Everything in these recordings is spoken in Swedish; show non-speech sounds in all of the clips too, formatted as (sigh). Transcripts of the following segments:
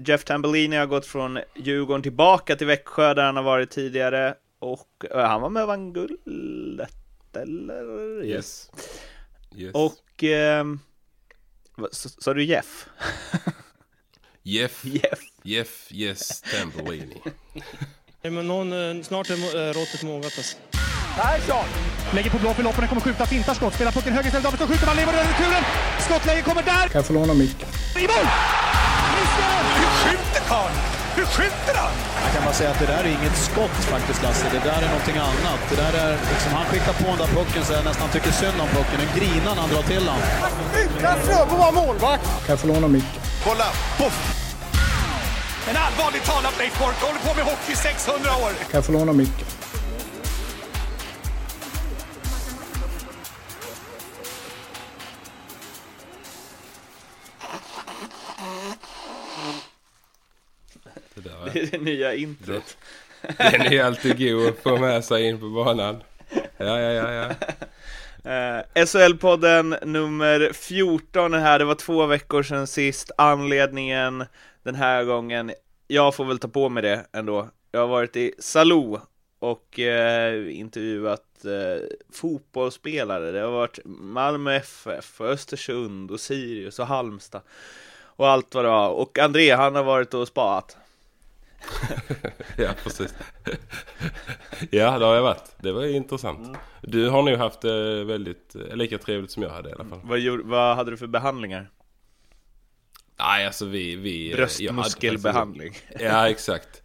Jeff Tambellini har gått från Djurgården tillbaka till Växjö där han har varit tidigare och uh, han var med och vann guldet, eller? Yes. yes. Och, uh, sa du Jeff? Jeff. (laughs) Jeff. Jeff, yes, Tambellini. (laughs) Men någon, eh, snart är råttet mogat alltså. Persson! Lägger på blå för loppen, kommer skjuta, fintar skott, spelar pucken höger istället, Davidsson skjuter, man lever över returen! Skottläge kommer där! Kan jag få låna micken? I mål! Skjuter karln? Hur skjuter han? Jag kan bara säga att det där är inget skott faktiskt Lasse, det där är någonting annat. Det där är liksom, han skickar på den där pucken så jag nästan tycker synd om pucken. Den grinar när han drar till den. Utan Fröbo var målvakt! Kan jag få låna micken? Kolla! Poff! En allvarligt talat Leif Boork, håller på med hockey i 600 år! Kan jag få låna micken? Där, Det är det nya introt. Den är alltid god att få med sig in på banan. Ja, ja, ja, ja. Uh, SHL-podden nummer 14 är här, det var två veckor sedan sist. Anledningen den här gången, jag får väl ta på mig det ändå. Jag har varit i Salou och uh, intervjuat uh, fotbollsspelare. Det har varit Malmö FF, Östersund och Sirius och Halmstad och allt vad det var. Och André, han har varit och spaat. Ja, precis. ja, det har jag varit. Det var intressant. Mm. Du har nog haft det väldigt, lika trevligt som jag hade i alla fall. Vad, gjorde, vad hade du för behandlingar? Nej, alltså vi... vi Bröstmuskelbehandling. (laughs) ja, exakt.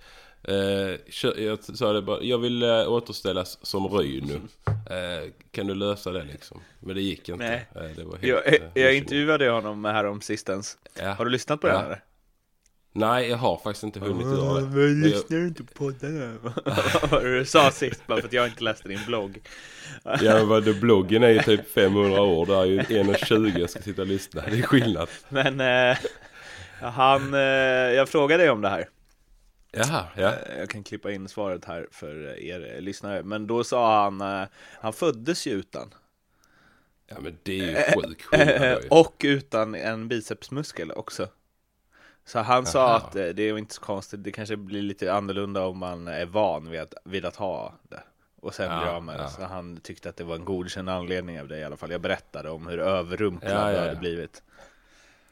Uh, jag sa det bara, jag vill återställas som Ry nu. Uh, kan du lösa det liksom? Men det gick inte. Nej. Det var helt, jag, jag intervjuade honom här om sistens. Ja. Har du lyssnat på ja. det här? Nej, jag har faktiskt inte hunnit göra det. Men lyssnar du inte på det? Vad (laughs) du sa sist? Bara för att jag inte läste din blogg. ja, men vad det, bloggen är ju typ 500 år. Det är ju 1,20 jag ska sitta och lyssna. Det är skillnad. Men eh, han, eh, jag frågade dig om det här. Jaha, ja. Jag kan klippa in svaret här för er lyssnare. Men då sa han, eh, han föddes ju utan. Ja men det är ju sjuk skillnad Och utan en bicepsmuskel också. Så han sa Aha. att det är inte så konstigt, det kanske blir lite annorlunda om man är van vid att, vid att ha det. Och sen Ja, blir av med det. ja. Så han tyckte att det var en godkänd anledning av det i alla fall. Jag berättade om hur överrumplad Ja, ja, det ja. hade blivit.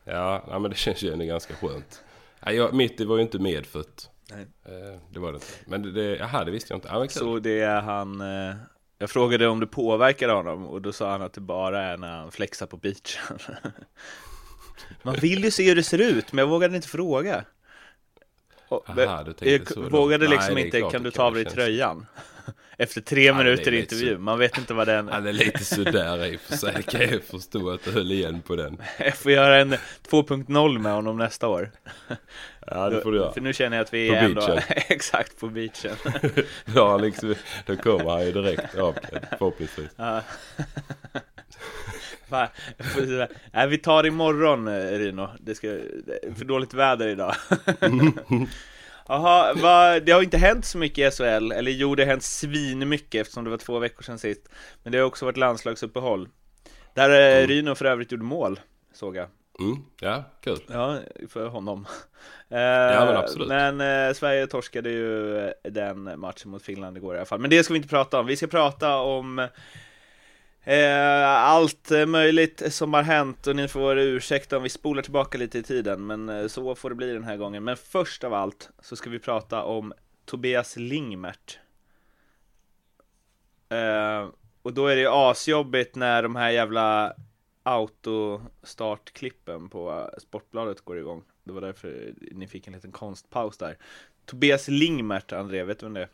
Ja, ja, men det känns ju ändå ganska skönt. Ja, jag, mitt det var ju inte medfött. Nej. Eh, det var det inte. Men det, det, jaha, det visste jag inte. Ja. Så det är han, eh, jag frågade om det påverkade honom och då sa han att det bara är när han flexar på beachen. (laughs) Man vill ju se hur det ser ut, men jag vågade inte fråga. Och, Aha, du jag så vågade Nej, liksom är inte, klart kan du ta av dig känsligt. tröjan? (laughs) Efter tre Ja, är minuter intervju, så. man vet inte vad den... Ja, det är lite sådär i och för sig. Kan jag förstå att du höll igen på den. (laughs) Jag får göra en 2.0 med honom nästa år. (laughs) Ja, det får du göra. För nu känner jag att vi På är ändå... beachen. Exakt, på beachen. Han liksom, då kommer han ju direkt avklädd, förhoppningsvis. Ja. Va? (laughs) Nej, vi tar imorgon eh, Rino, det, ska, det är för dåligt väder idag. (laughs) Jaha, va, det har inte hänt så mycket i SHL, eller jo det har hänt svinmycket eftersom det var två veckor sedan sist. Men det har också varit landslagsuppehåll. Där mm. Rino för övrigt gjorde mål, såg jag. Mm, ja, kul. Ja, för honom. (laughs) Eh, men absolut. Men eh, Sverige torskade ju eh, den matchen mot Finland igår i alla fall. Men det ska vi inte prata om, vi ska prata om Eh, Eh, allt eh, möjligt som har hänt och ni får ursäkta om vi spolar tillbaka lite i tiden men eh, så får det bli den här gången. Men först av allt så ska vi prata om Tobias Lingmert. Eh, och då är det ju asjobbigt när de här jävla autostartklippen på Sportbladet går igång. Det var därför ni fick en liten konstpaus där. Tobias Lingmert, André, vet du vem det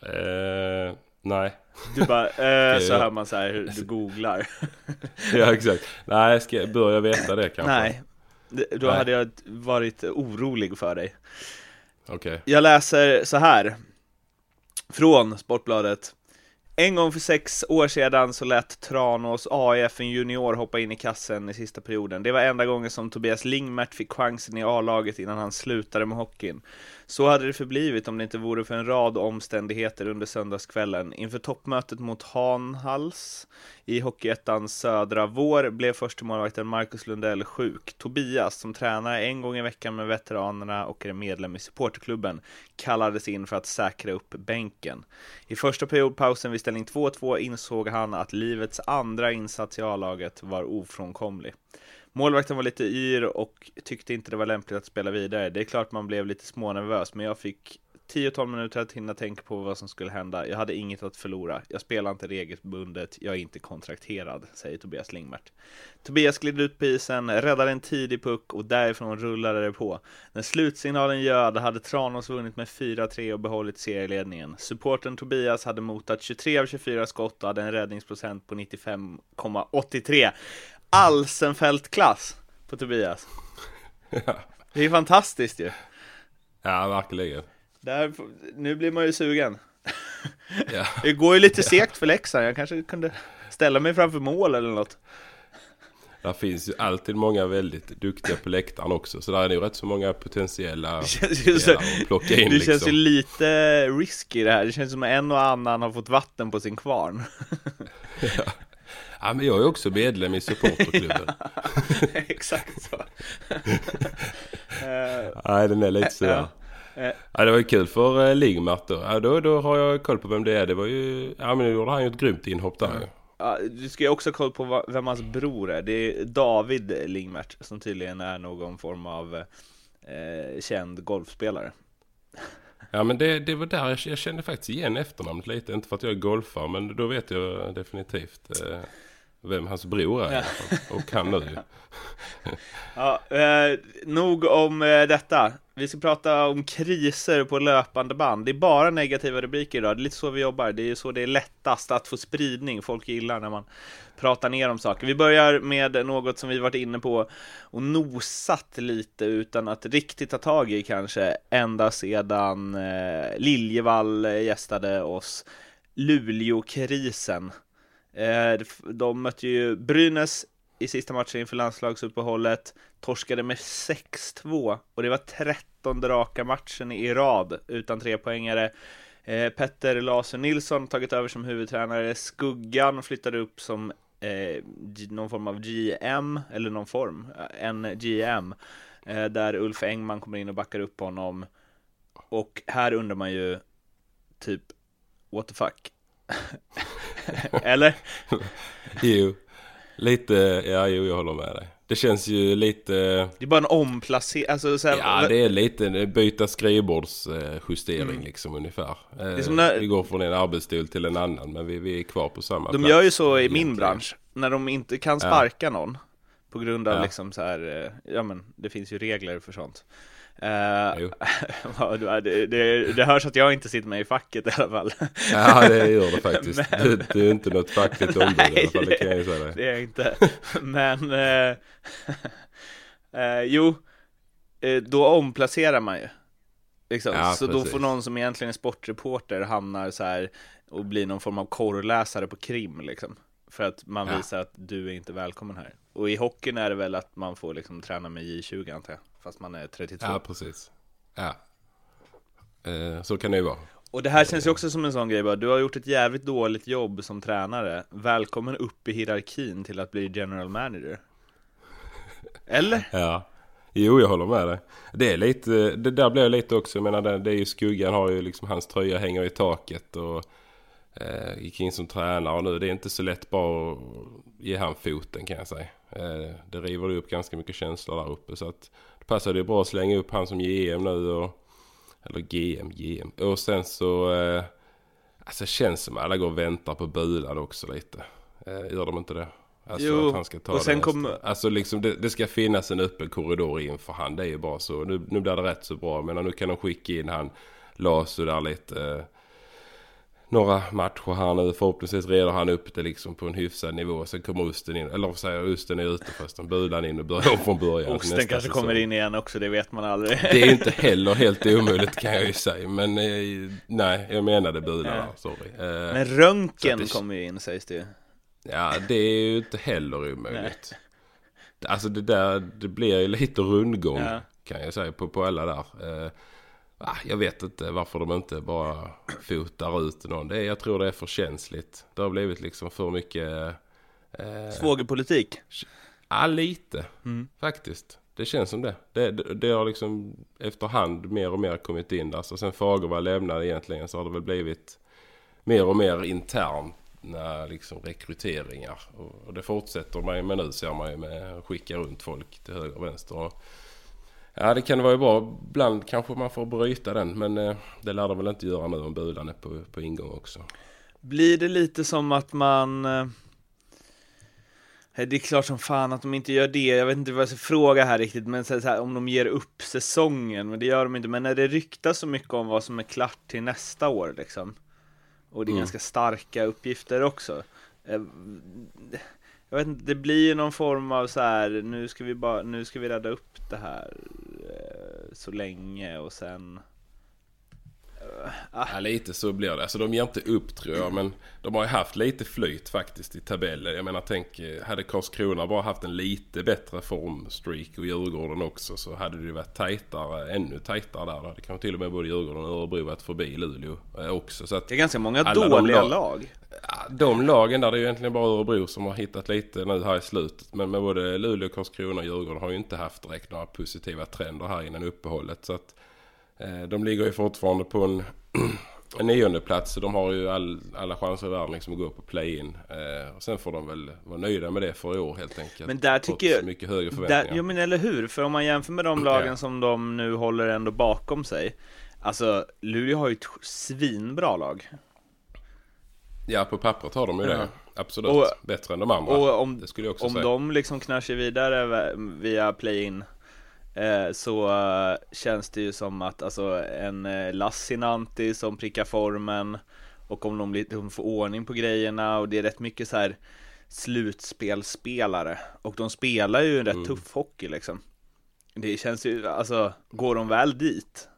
är? Eh, nej. Du bara, eh, (laughs) så jag- hör man så här hur du googlar. (laughs) Ja, exakt. Nej, ska jag börja veta det kanske? Nej, då Nej. hade jag varit orolig för dig. Okej. Jag läser så här från Sportbladet. En gång för sex år sedan så lät Tranås AIF en junior hoppa in i kassen i sista perioden. Det var enda gången som Tobias Lingmert fick chansen i A-laget innan han slutade med hockeyn. Så hade det förblivit om det inte vore för en rad omständigheter under söndagskvällen. Inför toppmötet mot Hanhals i Hockeyettans södra vår blev förstemålvakten Marcus Lundell sjuk. Tobias, som tränar en gång i veckan med veteranerna och är medlem i supporterklubben, kallades in för att säkra upp bänken. I första periodpausen vid ställning 2-2 insåg han att livets andra insats i A-laget var ofrånkomlig. Målvakten var lite yr och tyckte inte det var lämpligt att spela vidare. Det är klart man blev lite smånervös, men jag fick 10-12 minuter att hinna tänka på vad som skulle hända. Jag hade inget att förlora. Jag spelar inte regelbundet. Jag är inte kontrakterad, säger Tobias Lingmert. Tobias gled ut på isen, räddade en tidig puck och därifrån rullade det på. När slutsignalen ljöd hade Tranås vunnit med 4-3 och behållit serieledningen. Supporten Tobias hade motat 23 av 24 skott och hade en räddningsprocent på 95,83. Alsenfelt-klass på Tobias. Ja, Det är fantastiskt ju. ja verkligen. Där, nu blir man ju sugen. Ja. Det går ju lite segt för Leksand, jag kanske kunde ställa mig framför mål eller något. Där finns ju alltid många väldigt duktiga på läktaren också. Så där är det ju rätt så många potentiella känns spelare att plocka in det känns liksom. ju lite risky det här, det känns som att en och annan har fått vatten på sin kvarn. Ja, men jag är också medlem i supporterklubben. (laughs) Exakt så. Eh, (laughs) Nej, den är lite sådär. Eh. Ja, det var ju kul för Lingmart då. Ja, då. Då har jag koll på vem det är. Det var ju... Ja, men nu gjorde han ju ett grymt inhopp där ju. Ja, du ska ju också ha koll på vem hans bror är. Det är David Lingmert som tydligen är någon form av eh, känd golfspelare. Ja, men det, det var där jag, jag kände faktiskt igen efternamnet lite. Inte för att jag är golfare, men då vet jag definitivt eh, vem hans bror är. fall. Och han nu. (laughs) Ja, eh, nog om eh, detta. Vi ska prata om kriser på löpande band. Det är bara negativa rubriker idag. Det är lite så vi jobbar. Det är så det är lättast att få spridning. Folk gillar när man pratar ner om saker. Vi börjar med något som vi varit inne på och nosat lite utan att riktigt ta tag i kanske ända sedan eh, Liljevall eh, gästade oss. Luleåkrisen. Eh, de mötte ju Brynäs i sista matchen inför landslagsuppehållet, torskade med 6-2 och det var 13 raka matchen i rad utan trepoängare. Eh, Petter Laser Nilsson tagit över som huvudtränare, Skuggan flyttade upp som eh, någon form av GM, eller någon form, eh, en GM, eh, där Ulf Engman kommer in och backar upp honom. Och här undrar man ju typ, what the fuck? (laughs) eller? (laughs) Jo, lite, ja jo jag håller med dig. Det känns ju lite, Det är bara en omplacering, alltså så här, ja det är lite byta skrivbordsjustering liksom ungefär. Eh, när- Vi går från en arbetsstol till en annan men vi, vi är kvar på samma De plats. gör ju så i min bransch, när de inte kan sparka någon på grund av Ja. liksom så här, eh, ja men det finns ju regler för sånt. (laughs) Ja, det, det, det, hörs att jag inte sitter med i facket i alla fall. Ja det gör det faktiskt. (laughs) Men- Du, du är inte något fackligt ombud i alla fall, det kan jag säga det är jag inte. Men, eh, (laughs) eh, jo, då omplacerar man ju. Liksom. Ja, så då precis. får någon som egentligen är sportreporter hamnar så här och blir någon form av korrläsare på krim liksom. För att man Ja. visar att du är inte välkommen här. Och i hockeyn är det väl att man får liksom träna med J20 antar jag. Fast man är 32. Ja precis. Ja. Eh, så kan det ju vara. Och det här känns ju också som en sån grej bara, du har gjort ett jävligt dåligt jobb som tränare. Välkommen upp i hierarkin till att bli general manager. Eller? (laughs) Ja. Jo, jag håller med dig. Det är lite, det där blir lite också, jag menar det, det är ju skuggan har ju liksom, hans tröja hänger i taket och eh, gick in som tränare och nu det är inte så lätt bara att ge han foten kan jag säga. Eh, det river upp ganska mycket känslor där uppe så att passade ju bra att slänga upp han som GM nu och eller GM, GM. Och sen så eh, alltså känns som alla går och väntar på Bulad också lite. Eh, gör de inte det? Alltså Jo, att han ska ta och det sen kommer- Alltså liksom det, det ska finnas en öppen korridor in för han. Det är ju bara så. Nu, nu blir det rätt så bra. Men nu kan de skicka in han Lasu där lite. Eh, några matcher här nu. Förhoppningsvis reder han upp det liksom på en hyfsad nivå. Sen kommer Osten in, eller vad säger jag, Osten är ute förresten. Bulan in och börjar om från början. Osten kanske säsong. kommer in igen också, det vet man aldrig. Det är inte (laughs) heller helt omöjligt kan jag ju säga. Men eh, nej, jag menade Bulan sorry. Eh, Men Röntgen det... kommer ju in sägs det ju. Ja, det är ju inte heller omöjligt. Nej. Alltså det där, det blir ju lite rundgång ja. kan jag säga på, på alla där. Ah, jag vet inte varför de inte bara fotar ut någon. Det är, jag tror det är för känsligt. Det har blivit liksom för mycket... Eh, Svågerpolitik? Ja, lite mm. faktiskt. Det känns som det. Det, det. det, har liksom efterhand mer och mer kommit in där. Så sen Fagervall lämnade egentligen så har det väl blivit mer och mer internt liksom rekryteringar. Och, och det fortsätter man ju med nu ser man ju med att skicka runt folk till höger och vänster. Och, ja det kan vara bra. Ibland kanske man får bryta den men eh, det lär de väl inte göra nu om Bulan är på, på ingång också. Blir det lite som att man eh... Det är klart som fan att de inte gör det, jag vet inte vad jag ska fråga här riktigt, men så här, om de ger upp säsongen, men det gör de inte, men när det ryktas så mycket om vad som är klart till nästa år liksom, och det är mm. ganska starka uppgifter också. Jag vet inte, det blir ju någon form av så här, nu ska vi bara, nu ska vi rädda upp det här eh, så länge och sen Ah. Ja, lite så blir det. Alltså de ger inte upp tror jag. Men de har ju haft lite flyt faktiskt i tabellen. Jag menar tänk, hade Karlskrona bara haft en lite bättre formstreak och Djurgården också så hade det ju varit tajtare, ännu tajtare där. Det kan till och med både Djurgården och Örebro varit förbi Luleå eh, också. Så det är ganska många dåliga lag. lag. De lagen där det är ju egentligen bara Örebro som har hittat lite nu här i slutet. Men med både Luleå, Karlskrona och Djurgården har ju inte haft direkt några positiva trender här innan uppehållet. Så att Eh, de ligger ju fortfarande på en, (clears throat) en nionde plats så de har ju all, alla chanser i världen liksom att gå upp och play-in. Eh, och sen får de väl vara nöjda med det för i år helt enkelt. Men där tycker jag... mycket högre förväntningar. Där, ja men eller hur, för om man jämför med de lagen ja. som de nu håller ändå bakom sig. Alltså, Luleå har ju ett svinbra lag. Ja, på pappret har de ju det. Absolut. Och, Bättre än de andra. Och om, det skulle jag också om säga. de liksom knär sig vidare via play-in Eh, så uh, känns det ju som att alltså en uh, Lassinanti som prickar formen och om de, de får ordning på grejerna och det är rätt mycket så här slutspelspelare och de spelar ju en rätt mm. tuff hockey liksom. Det känns ju, alltså, går de väl dit?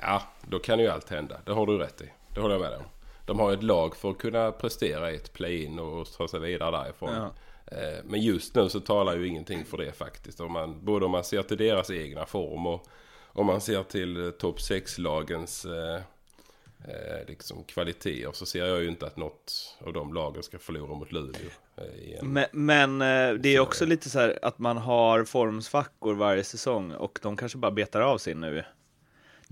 Ja, då kan ju allt hända. Det har du rätt i. Det håller jag med om. De har ett lag för att kunna prestera i ett play-in och ta sig vidare därifrån. Ja. Eh, men just nu så talar ju ingenting för det faktiskt. Om man, både om man ser till deras egna form och om man ser till eh, topp 6-lagens eh, eh, liksom kvaliteter så ser jag ju inte att något av de lagen ska förlora mot Luleå. Men, men det är också lite så här att man har formsvackor varje säsong och de kanske bara betar av sig nu.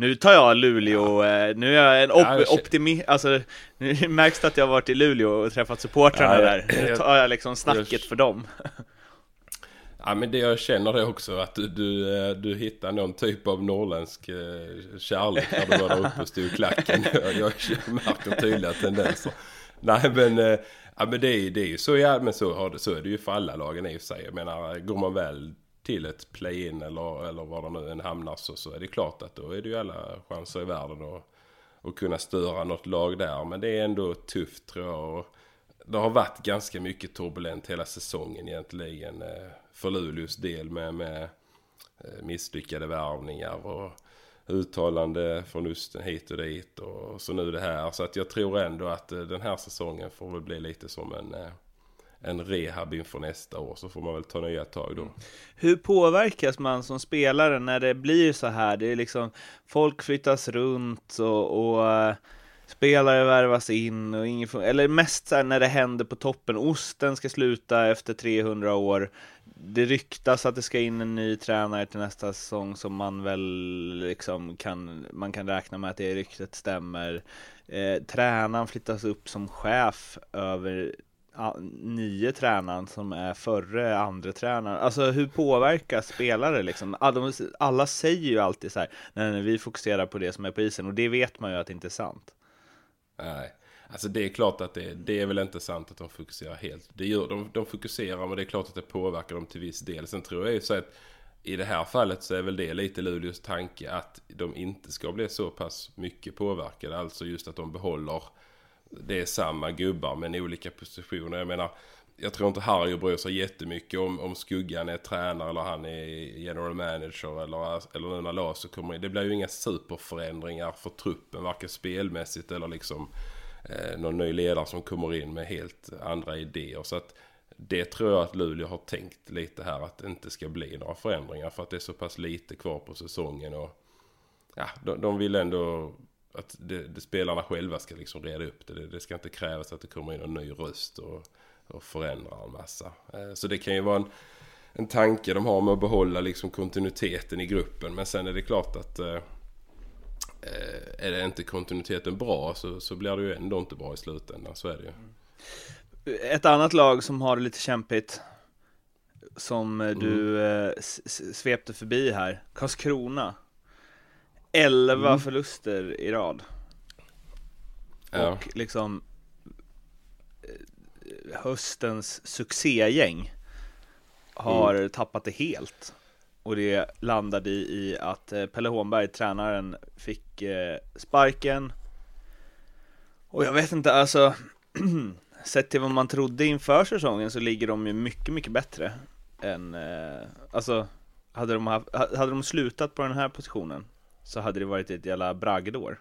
Nu tar jag Luleå, ja. Eh, nu är jag en op ja, optimist, alltså nu (laughs) märks det att jag har varit i Luleå och träffat supportrarna ja, där. Nu tar jag liksom snacket jag, för dem. (laughs) Ja men det jag känner det också att du, du, eh, du hittar någon typ av norrländsk eh, kärlek när du var där uppe och stod i klacken. (laughs) Jag, märker tydliga tendenser. Nej men, ja, men det, är, det är ju så, ja, men så, har det, så är det ju för alla lagen i och för sig. Jag menar, går man väl till ett play-in eller, eller var det nu än hamnar så, så är det klart att då är det ju alla chanser i världen att, att kunna störa något lag där. Men det är ändå tufft tror jag. Och det har varit ganska mycket turbulent hela säsongen egentligen eh, för Luleås del med, med eh, misslyckade värvningar och uttalande från Östen hit och dit och så nu det här. Så att jag tror ändå att eh, den här säsongen får väl bli lite som en en rehab inför nästa år så får man väl ta nya tag då. Mm. Hur påverkas man som spelare när det blir så här? Det är liksom folk flyttas runt och, och uh, spelare värvas in och ingen eller mest så här när det händer på toppen. Osten ska sluta efter 300 år. Det ryktas att det ska in en ny tränare till nästa säsong som man väl liksom kan, man kan räkna med att det ryktet stämmer. Eh, tränaren flyttas upp som chef över nye tränaren som är förre andra tränaren. Alltså hur påverkas spelare liksom? Alla, alla säger ju alltid så här, nej, nej, vi fokuserar på det som är på isen och det vet man ju att det inte är sant. Nej, alltså det är klart att det, det är väl inte sant att de fokuserar helt. Det gör, de, de fokuserar men det är klart att det påverkar dem till viss del. Sen tror jag ju så att i det här fallet så är väl det lite Luleås tanke att de inte ska bli så pass mycket påverkade. Alltså just att de behåller det är samma gubbar men i olika positioner. Jag menar, jag tror inte Harry bryr sig jättemycket om, om Skuggan är tränare eller han är general manager eller, eller nu när Lasu kommer in. Det blir ju inga superförändringar för truppen, varken spelmässigt eller liksom eh, någon ny ledare som kommer in med helt andra idéer. Så att det tror jag att Luleå har tänkt lite här att det inte ska bli några förändringar för att det är så pass lite kvar på säsongen och ja, de, de vill ändå att det, det, spelarna själva ska liksom reda upp det. det. det. ska inte krävas att det kommer in en ny röst och, och förändrar en massa. Eh, så det kan ju vara en, en tanke de har med att behålla liksom kontinuiteten i gruppen. Men sen är det klart att eh, eh, är det inte kontinuiteten bra så, så blir det ju ändå inte bra i slutändan. Så är det ju. Ett annat lag som har det lite kämpigt som mm. du eh, svepte förbi här, Karlskrona. 11 mm. förluster i rad. Ja. Och liksom eh, höstens succégäng har mm. tappat det helt. Och det landade i att eh, Pelle Hånberg, tränaren, fick eh, sparken. Och jag vet inte, alltså (clears throat) Sett till vad man trodde inför säsongen så ligger de ju mycket, mycket bättre än, alltså hade de, haft, hade de slutat på den här positionen så hade det varit ett jävla bragdår.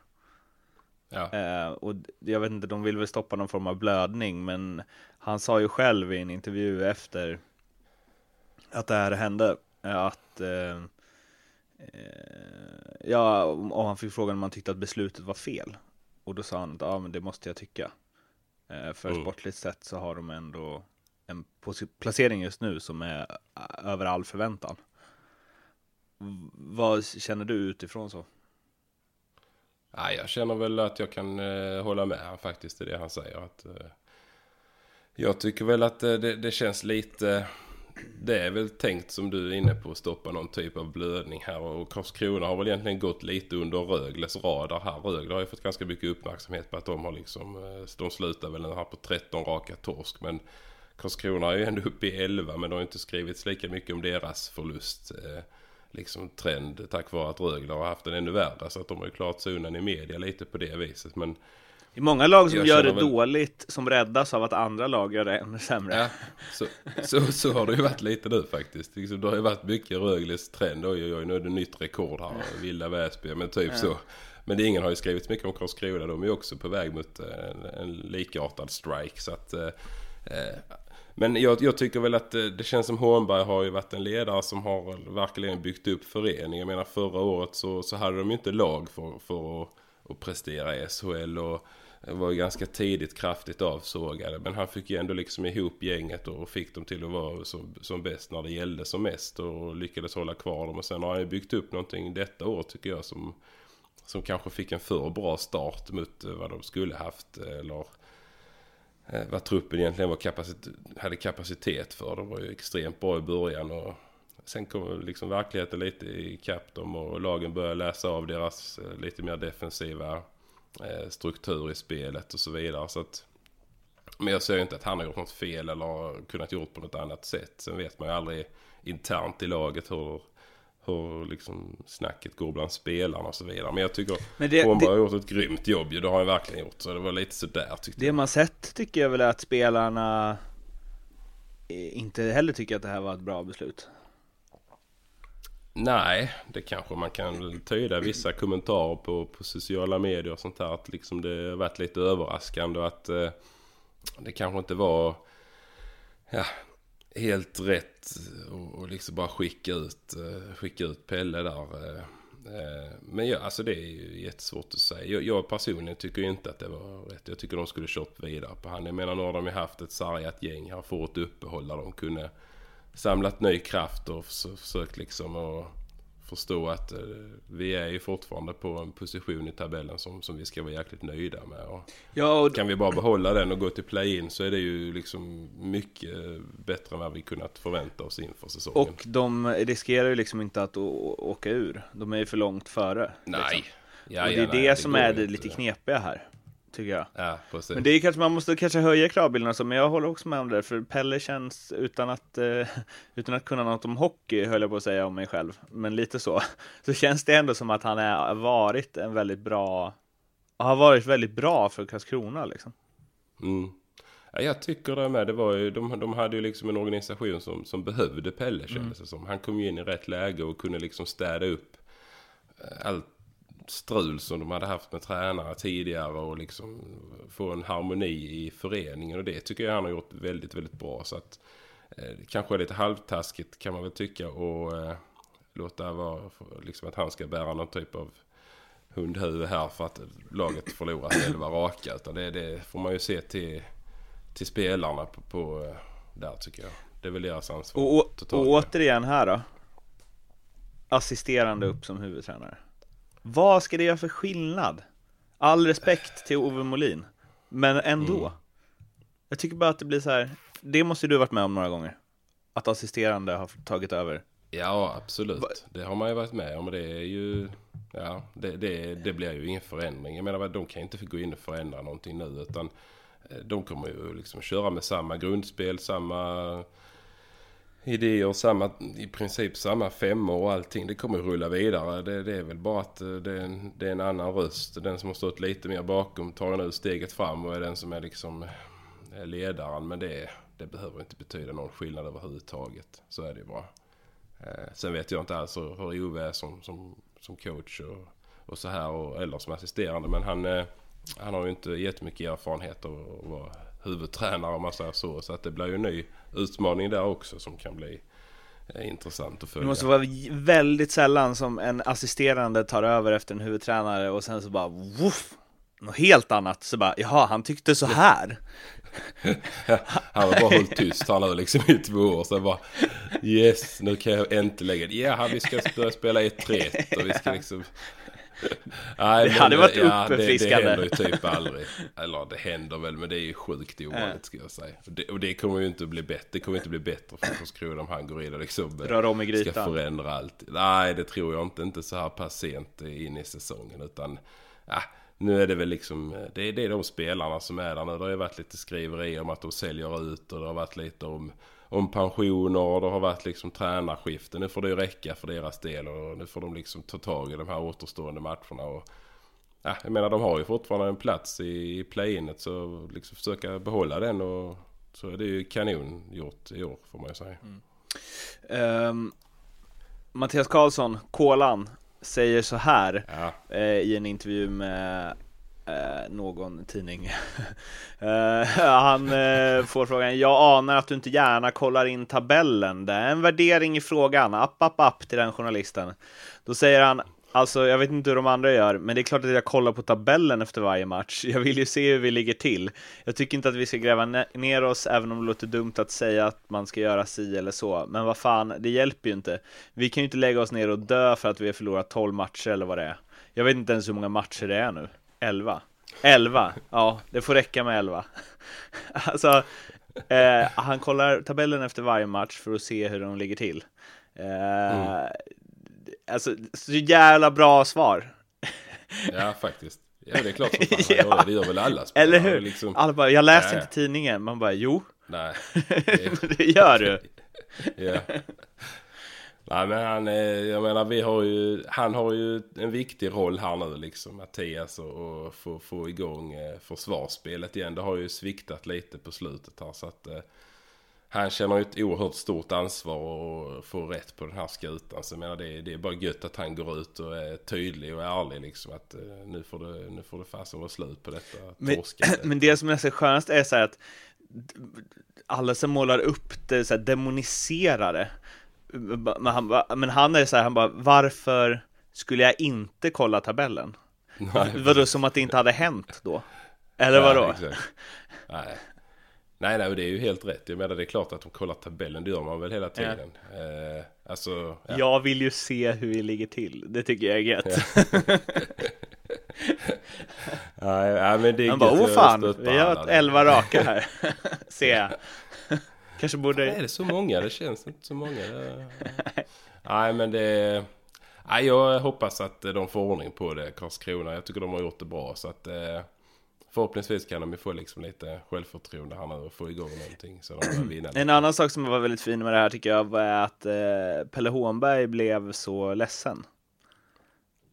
Ja. Eh, och jag vet inte, de vill väl stoppa någon form av blödning, men han sa ju själv i en intervju efter att det här hände, att eh, eh, ja, och han fick frågan om han tyckte att beslutet var fel. Och då sa han att ja, men det måste jag tycka. Eh, för mm. sportligt sett så har de ändå en placering just nu som är över all förväntan. Vad känner du utifrån så? Ja, jag känner väl att jag kan eh, hålla med faktiskt i det han säger. Att, eh, jag tycker väl att eh, det, det, känns lite... Det är väl tänkt som du är inne på att stoppa någon typ av blödning här. Och Karlskrona har väl egentligen gått lite under Rögles radar här. Rögle har ju fått ganska mycket uppmärksamhet på att de har liksom... Eh, de slutar väl här på 13 raka torsk. Men Karlskrona är ju ändå uppe i 11 men det har inte skrivits lika mycket om deras förlust. Eh, liksom trend tack vare att Rögle har haft den ännu värre. Så att de har ju klarat sig undan i media lite på det viset. Men det är många lag som gör det väl... dåligt som räddas av att andra lag gör det ännu sämre. Ja, så, så, så har det ju varit lite nu faktiskt. Liksom, det har ju varit mycket Rögles trend. Oj, oj, oj, nu är det nytt rekord här. Vilda Väsby, men typ ja. så. Men det, ingen har ju skrivit mycket om Karlskrona. De är ju också på väg mot en, en likartad strike. Så att, eh, eh men jag, jag, tycker väl att eh, det, känns som Hånberg har ju varit en ledare som har verkligen byggt upp föreningen. Jag menar förra året så, så hade de ju inte lag för, för att, att prestera i SHL och var ju ganska tidigt kraftigt avsågade. Men han fick ju ändå liksom ihop gänget och fick dem till att vara som, som bäst när det gällde som mest och lyckades hålla kvar dem. Och sen har han ju byggt upp någonting detta år tycker jag som, som kanske fick en för bra start mot eh, vad de skulle haft. Eh, eller Eh, vad truppen egentligen var kapacit hade kapacitet för. De var ju extremt bra i början och sen kom liksom verkligheten lite ikapp dem och lagen började läsa av deras eh, lite mer defensiva eh, struktur i spelet och så vidare. Så att, men jag ser ju inte att han har gjort något fel eller kunnat gjort på något annat sätt. Sen vet man ju aldrig internt i laget hur hur liksom snacket går bland spelarna och så vidare. Men jag tycker Men det, Holmberg har gjort ett grymt jobb ju. Det har han verkligen gjort. Så det var lite sådär tyckte Det jag. man sett tycker jag väl är att spelarna inte heller tycker att det här var ett bra beslut. Nej, det kanske man kan tyda vissa kommentarer på, på sociala medier och sånt här. Att liksom det har varit lite överraskande och att eh, det kanske inte var ja, helt rätt och liksom bara skicka ut, eh, skicka ut Pelle där. Eh, eh, men ja, alltså det är ju jättesvårt att säga. Jag, jag personligen tycker inte att det var rätt. Jag tycker de skulle kört vidare på han. Jag menar nu har de ju haft ett sargat gäng här fått uppehåll där De kunde samlat ny kraft och försökt liksom att förstå att eh, vi är ju fortfarande på en position i tabellen som, som vi ska vara jäkligt nöjda med. Och ja, och... Kan vi bara behålla den och gå till play-in så är det ju liksom mycket bättre än vad vi kunnat förvänta oss inför säsongen. Och de riskerar ju liksom inte att åka ur. De är ju för långt före. Nej. Liksom. Ja, och det är ja, det nej, som det är det lite knepiga här. Tycker jag. Ja, precis. Men det är kanske, man måste kanske höja kravbilden så, men jag håller också med om det, för Pelle känns utan att, eh, (laughs) utan att kunna något om hockey, höll jag på att säga om mig själv, men lite så, (laughs) så känns det ändå som att han har varit en väldigt bra, har varit väldigt bra för Karlskrona liksom. Mm. Ja, jag tycker det med. Det var ju, de, de hade ju liksom en organisation som, som behövde Pelle kändes det som. Han kom ju in i rätt läge och kunde liksom städa upp eh, allt strul som de hade haft med tränare tidigare och liksom få en harmoni i föreningen och det tycker jag han har gjort väldigt, väldigt bra. Så att eh, kanske är lite halvtaskigt kan man väl tycka och eh, låta vara liksom att han ska bära någon typ av hundhuvud här för att laget förlorat elva raka. Utan det, det får man ju se till, till spelarna på, på eh, där tycker jag. Det är väl deras ansvar. Och, och återigen här då, assisterande upp som huvudtränare. Vad ska det göra för skillnad? All respekt till Ove Molin, men ändå. Mm. Jag tycker bara att det blir så här. det måste du varit med om några gånger. Att assisterande har tagit över. Ja, absolut. Det har man ju varit med om. Det är ju... Ja, det, det, det blir ju ingen förändring. Jag menar, de kan inte gå in och förändra någonting nu. Utan eh, de kommer ju liksom köra med samma grundspel, samma idéer, samma, i princip samma femmor och allting. Det kommer ju rulla vidare. Det, det är väl bara att eh, det är, en, det är en annan röst. Den som har stått lite mer bakom tar nu steget fram och är den som är liksom eh, ledaren. Men det, det behöver inte betyda någon skillnad överhuvudtaget. Så är det ju bara. Eh, sen vet jag inte alls hur hur Ove är som, som, som coach och, och så här. Och, eller som assisterande. Men han, eh, han har ju inte jättemycket erfarenhet av att vara huvudtränare om man säger så. Så att det blir ju en ny utmaning där också som kan bli eh, intressant att Det följa. måste vara väldigt sällan som en assisterande tar över efter en huvudtränare och sen så bara woof, något helt annat. Så bara, jaha, han tyckte så här. (laughs) Han har bara hållit tyst här nu liksom i två år. Så bara yes, nu kan jag äntligen. Ja, vi ska börja spela 1-3 och vi ska liksom. (laughs) Nej, Det hade varit det, det, uppfriskande. det händer ju typ aldrig. (laughs) Eller det händer väl, men det är ju sjukt ovanligt ska jag säga. Och det, och det kommer ju inte att bli bättre. Det kommer inte bli bättre för Karlskrona om han går in och liksom Rör om i ska grytan. förändra allt. Nej, det tror jag inte. Inte så här pass sent in i säsongen. Utan ja, nu är det väl liksom, det är, det är de spelarna som är där nu. Det har ju varit lite skriverier om att de säljer ut och det har varit lite om, om pensioner och det har varit liksom tränarskiften. Nu får det ju räcka för deras del och nu får de liksom ta tag i de här återstående matcherna. Och, ja, jag menar de har ju fortfarande en plats i, i play-inet så liksom försöka behålla den och så är det ju kanon gjort i år får man ju säga. Ehm, Mattias Karlsson, Kolan, säger så här Ja. eh, i en intervju med eh, någon tidning. (laughs) eh, han eh, får frågan, jag anar att du inte gärna kollar in tabellen. Det är en värdering i frågan, app, app, app till den journalisten. Då säger han, alltså jag vet inte hur de andra gör, men det är klart att jag kollar på tabellen efter varje match. Jag vill ju se hur vi ligger till. Jag tycker inte att vi ska gräva ner oss, även om det låter dumt att säga att man ska göra si eller så. Men vad fan, det hjälper ju inte. Vi kan ju inte lägga oss ner och dö för att vi har förlorat 12 matcher eller vad det är. Jag vet inte ens hur många matcher det är nu. 11? 11? Ja, det får räcka med 11. (laughs) alltså, eh, han kollar tabellen efter varje match för att se hur de ligger till. Eh, Alltså, så jävla bra svar. (laughs) Ja, faktiskt. Ja, det är klart som fan (laughs) gör det. Det gör väl alla spelare. Eller hur? Liksom, Alla bara, jag läste inte tidningen. Man bara, jo, nej. Det är- det gör du. ja. Nej men han, jag menar vi har ju, han har ju en viktig roll här nu liksom Mattias och, och få, få igång eh, försvarsspelet igen. Det har ju sviktat lite på slutet här så att eh, han känner ju ett oerhört stort ansvar att få rätt på den här skutan. Så jag menar det, det är bara gött att han går ut och är tydlig och ärlig liksom att eh, nu får det, nu får det fasen vara slut på detta Men, (clears throat) men det som är så skönast är så här att alla som målar upp det så här demoniserade. Men han, men han är så här, han bara, varför skulle jag inte kolla tabellen? Nej, Vadå, som att det inte hade hänt då? Eller Ja, vadå? exakt. Nej. Nej, nej, det är ju helt rätt. Jag menar, det är klart att de kollar tabellen. Det gör man väl hela tiden. Eh, alltså, ja. Jag vill ju se hur vi ligger till, det tycker jag är gött. (laughs) Nej, nej, men det är Han bara, åh Jag fan, vi har alla. ett elva raka här, (laughs) (laughs) ser jag. Kanske Är borde... det så många? Det känns inte så många. (laughs) Nej, men det... Nej, jag hoppas att de får ordning på det, Karlskrona. Jag tycker de har gjort det bra. Så att, eh, förhoppningsvis kan de ju få liksom lite självförtroende här nu och få igång någonting så de kan vinna. En annan sak som var väldigt fin med det här tycker jag var att eh, Pelle Hånberg blev så ledsen.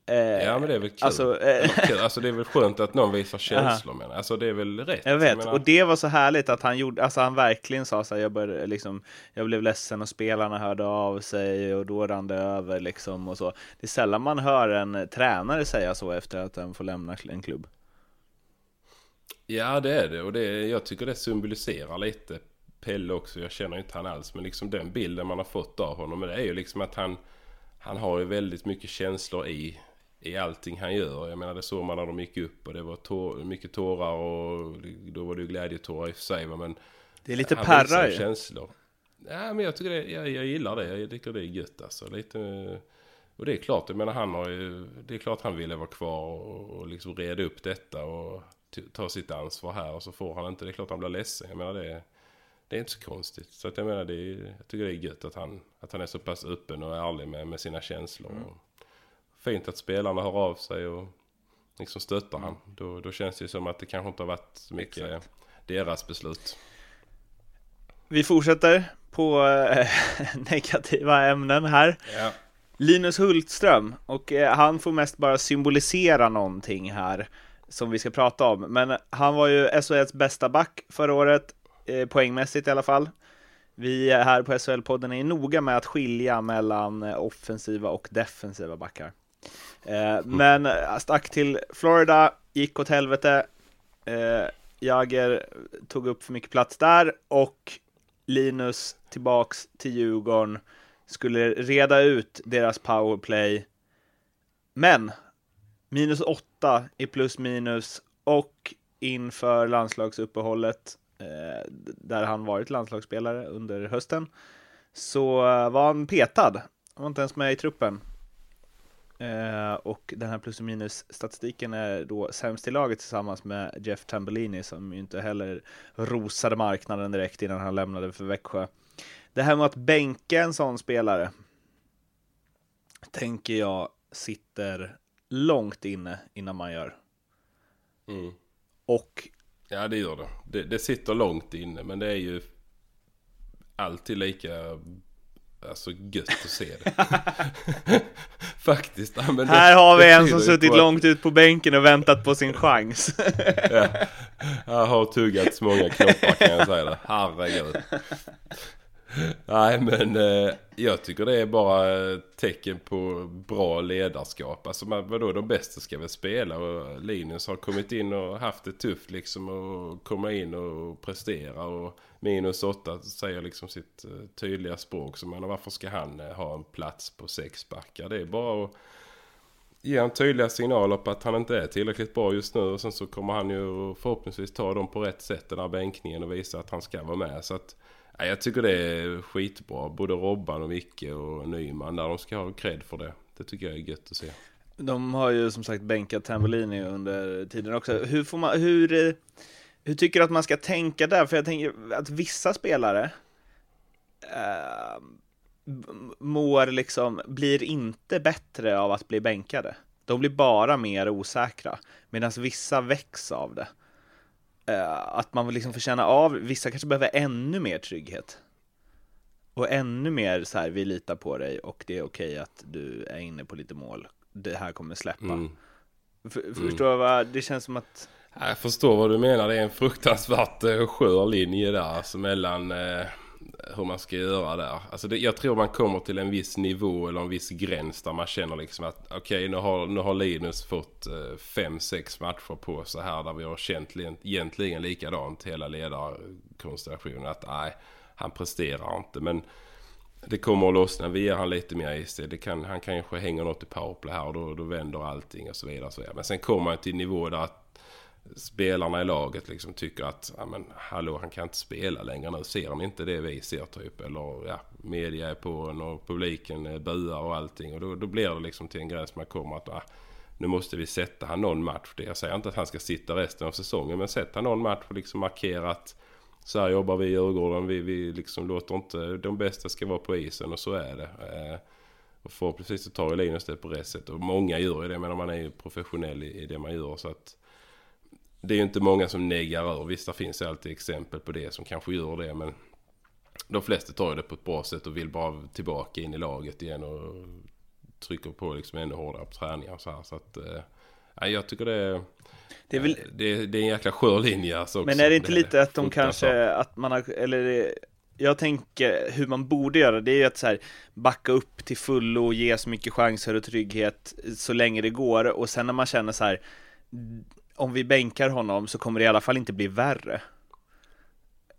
Eh, Ja men det är väl kul. Alltså, eh, kul. alltså det är väl (laughs) skönt att någon visar känslor men alltså det är väl rätt. Jag vet, menar- och det var så härligt att han gjorde, alltså han verkligen sa så här, jag, började, liksom, jag blev ledsen och spelarna hörde av sig och då rann det över liksom och så. Det är sällan man hör en tränare säga så efter att den får lämna en klubb. Ja det är det och det, jag tycker det symboliserar lite Pelle också. Jag känner inte han alls men liksom den bilden man har fått av honom. Det är ju liksom att han, han har ju väldigt mycket känslor i, i allting han gör. Jag menar det såg man när de gick upp och det var tår, mycket tårar och då var det ju glädjetårar i och för sig. Men Det är lite perra ju. känslor. Ja men jag tycker det, jag, jag gillar det. Jag tycker det är gött alltså. Lite, och det är klart, jag menar han har ju, det är klart han ville vara kvar och, och liksom reda upp detta och ta sitt ansvar här och så får han inte. Det är klart han blir ledsen. Jag menar det, det är inte så konstigt. Så att jag menar det jag tycker det är gött att han, att han är så pass öppen och ärlig med, med sina känslor. Och fint att spelarna hör av sig och liksom stöttar han. Då, då känns det ju som att det kanske inte har varit så mycket deras beslut. Vi fortsätter på eh, (laughs) negativa ämnen här. Ja. Linus Hultström, och eh, han får mest bara symbolisera någonting här som vi ska prata om. Men han var ju SHLs bästa back förra året, eh, poängmässigt i alla fall. Vi här på SHL-podden är noga med att skilja mellan offensiva och defensiva backar. Eh, men eh, stack till Florida, gick åt helvete. Eh, Jagger tog upp för mycket plats där och Linus tillbaks till Djurgården skulle reda ut deras powerplay. Men minus åtta i plus minus och inför landslagsuppehållet eh, där han varit landslagsspelare under hösten så eh, var han petad. Han var inte ens med i truppen. Eh, och den här plus och minus statistiken är då sämst i laget tillsammans med Jeff Tambellini som ju inte heller rosade marknaden direkt innan han lämnade för Växjö. Det här med att bänka en sån spelare tänker jag sitter långt inne innan man gör. Mm. Och Ja det gör det. det. Det sitter långt inne men det är ju alltid lika alltså gött att se det. (laughs) Faktiskt. Ja, här har vi en som suttit att- långt ut på bänken och väntat på sin chans. (laughs) Ja. Jag har tuggats många knoppar kan jag säga det. Herregud. Nej men eh, jag tycker det är bara tecken på bra ledarskap. Alltså man, vadå de bästa ska väl spela och Linus har kommit in och haft det tufft liksom och komma in och prestera och minus åtta säger liksom sitt eh, tydliga språk. Så man, varför ska han eh, ha en plats på sex backar? Det är bara att ge han tydliga signaler på att han inte är tillräckligt bra just nu och sen så kommer han ju förhoppningsvis ta dem på rätt sätt den här bänkningen och visa att han ska vara med. Så att ja, jag tycker det är skitbra. Både Robban och Micke och Nyman där de ska ha cred för det. Det tycker jag är gött att se. De har ju som sagt bänkat Tambellini under tiden också. Hur, får man, hur, eh, hur tycker du att man ska tänka där? För jag tänker att vissa spelare eh, mår liksom, blir inte bättre av att bli bänkade. De blir bara mer osäkra, medan vissa väcks av det. Eh, att man liksom får känna av, vissa kanske behöver ännu mer trygghet. Och ännu mer så här, vi litar på dig och det är okej att du är inne på lite mål. Det här kommer släppa. Mm. För, Förstår du vad, det känns som att jag förstår vad du menar. Det är en fruktansvärt eh, skör linje där. Alltså mellan eh, hur man ska göra där. Alltså det, jag tror man kommer till en viss nivå eller en viss gräns där man känner liksom att okej nu, har, nu har Linus fått eh, fem, sex matcher på sig här där vi har känt egentligen likadant hela ledarkonstellationen. Att nej, han presterar inte. Men det kommer att lossna. Vi ger han lite mer is. Det kan, han kanske hänger något i powerplay här och då, då vänder allting och så vidare. Och så vidare. Men sen kommer man till en nivå där att spelarna i laget liksom tycker att ja, men, hallå han kan inte spela längre nu. Ser han inte det vi ser typ? Eller ja, media är på en och publiken buar och allting. Och då, då blir det liksom till en gräns man kommer att ah, nu måste vi sätta han någon match. Det- Jag säger inte att han ska sitta resten av säsongen. Men sätta någon match och liksom markera att så här jobbar vi i Djurgården. Vi, vi liksom låter inte de bästa ska vara på isen och så är det. Eh, och förhoppningsvis så tar ju Linus det på rätt sätt. Och många gör ju det. Men man är ju professionell i, i det man gör. Så att det är ju inte många som neggar ur. Visst, det finns alltid exempel på det som kanske gör det. Men de flesta tar ju det på ett bra sätt och vill bara tillbaka in i laget igen och trycker på liksom ännu hårdare på träningar och så här. Så att, eh, jag tycker det, Det är väl, det, det är en jäkla skör linje alltså men är det inte lite att de kanske, att man har, eller det- jag tänker hur man borde göra, det är ju att så här, backa upp till fullo och ge så mycket chanser och trygghet så länge det går och sen när man känner så här, om vi bänkar honom så kommer det i alla fall inte bli värre.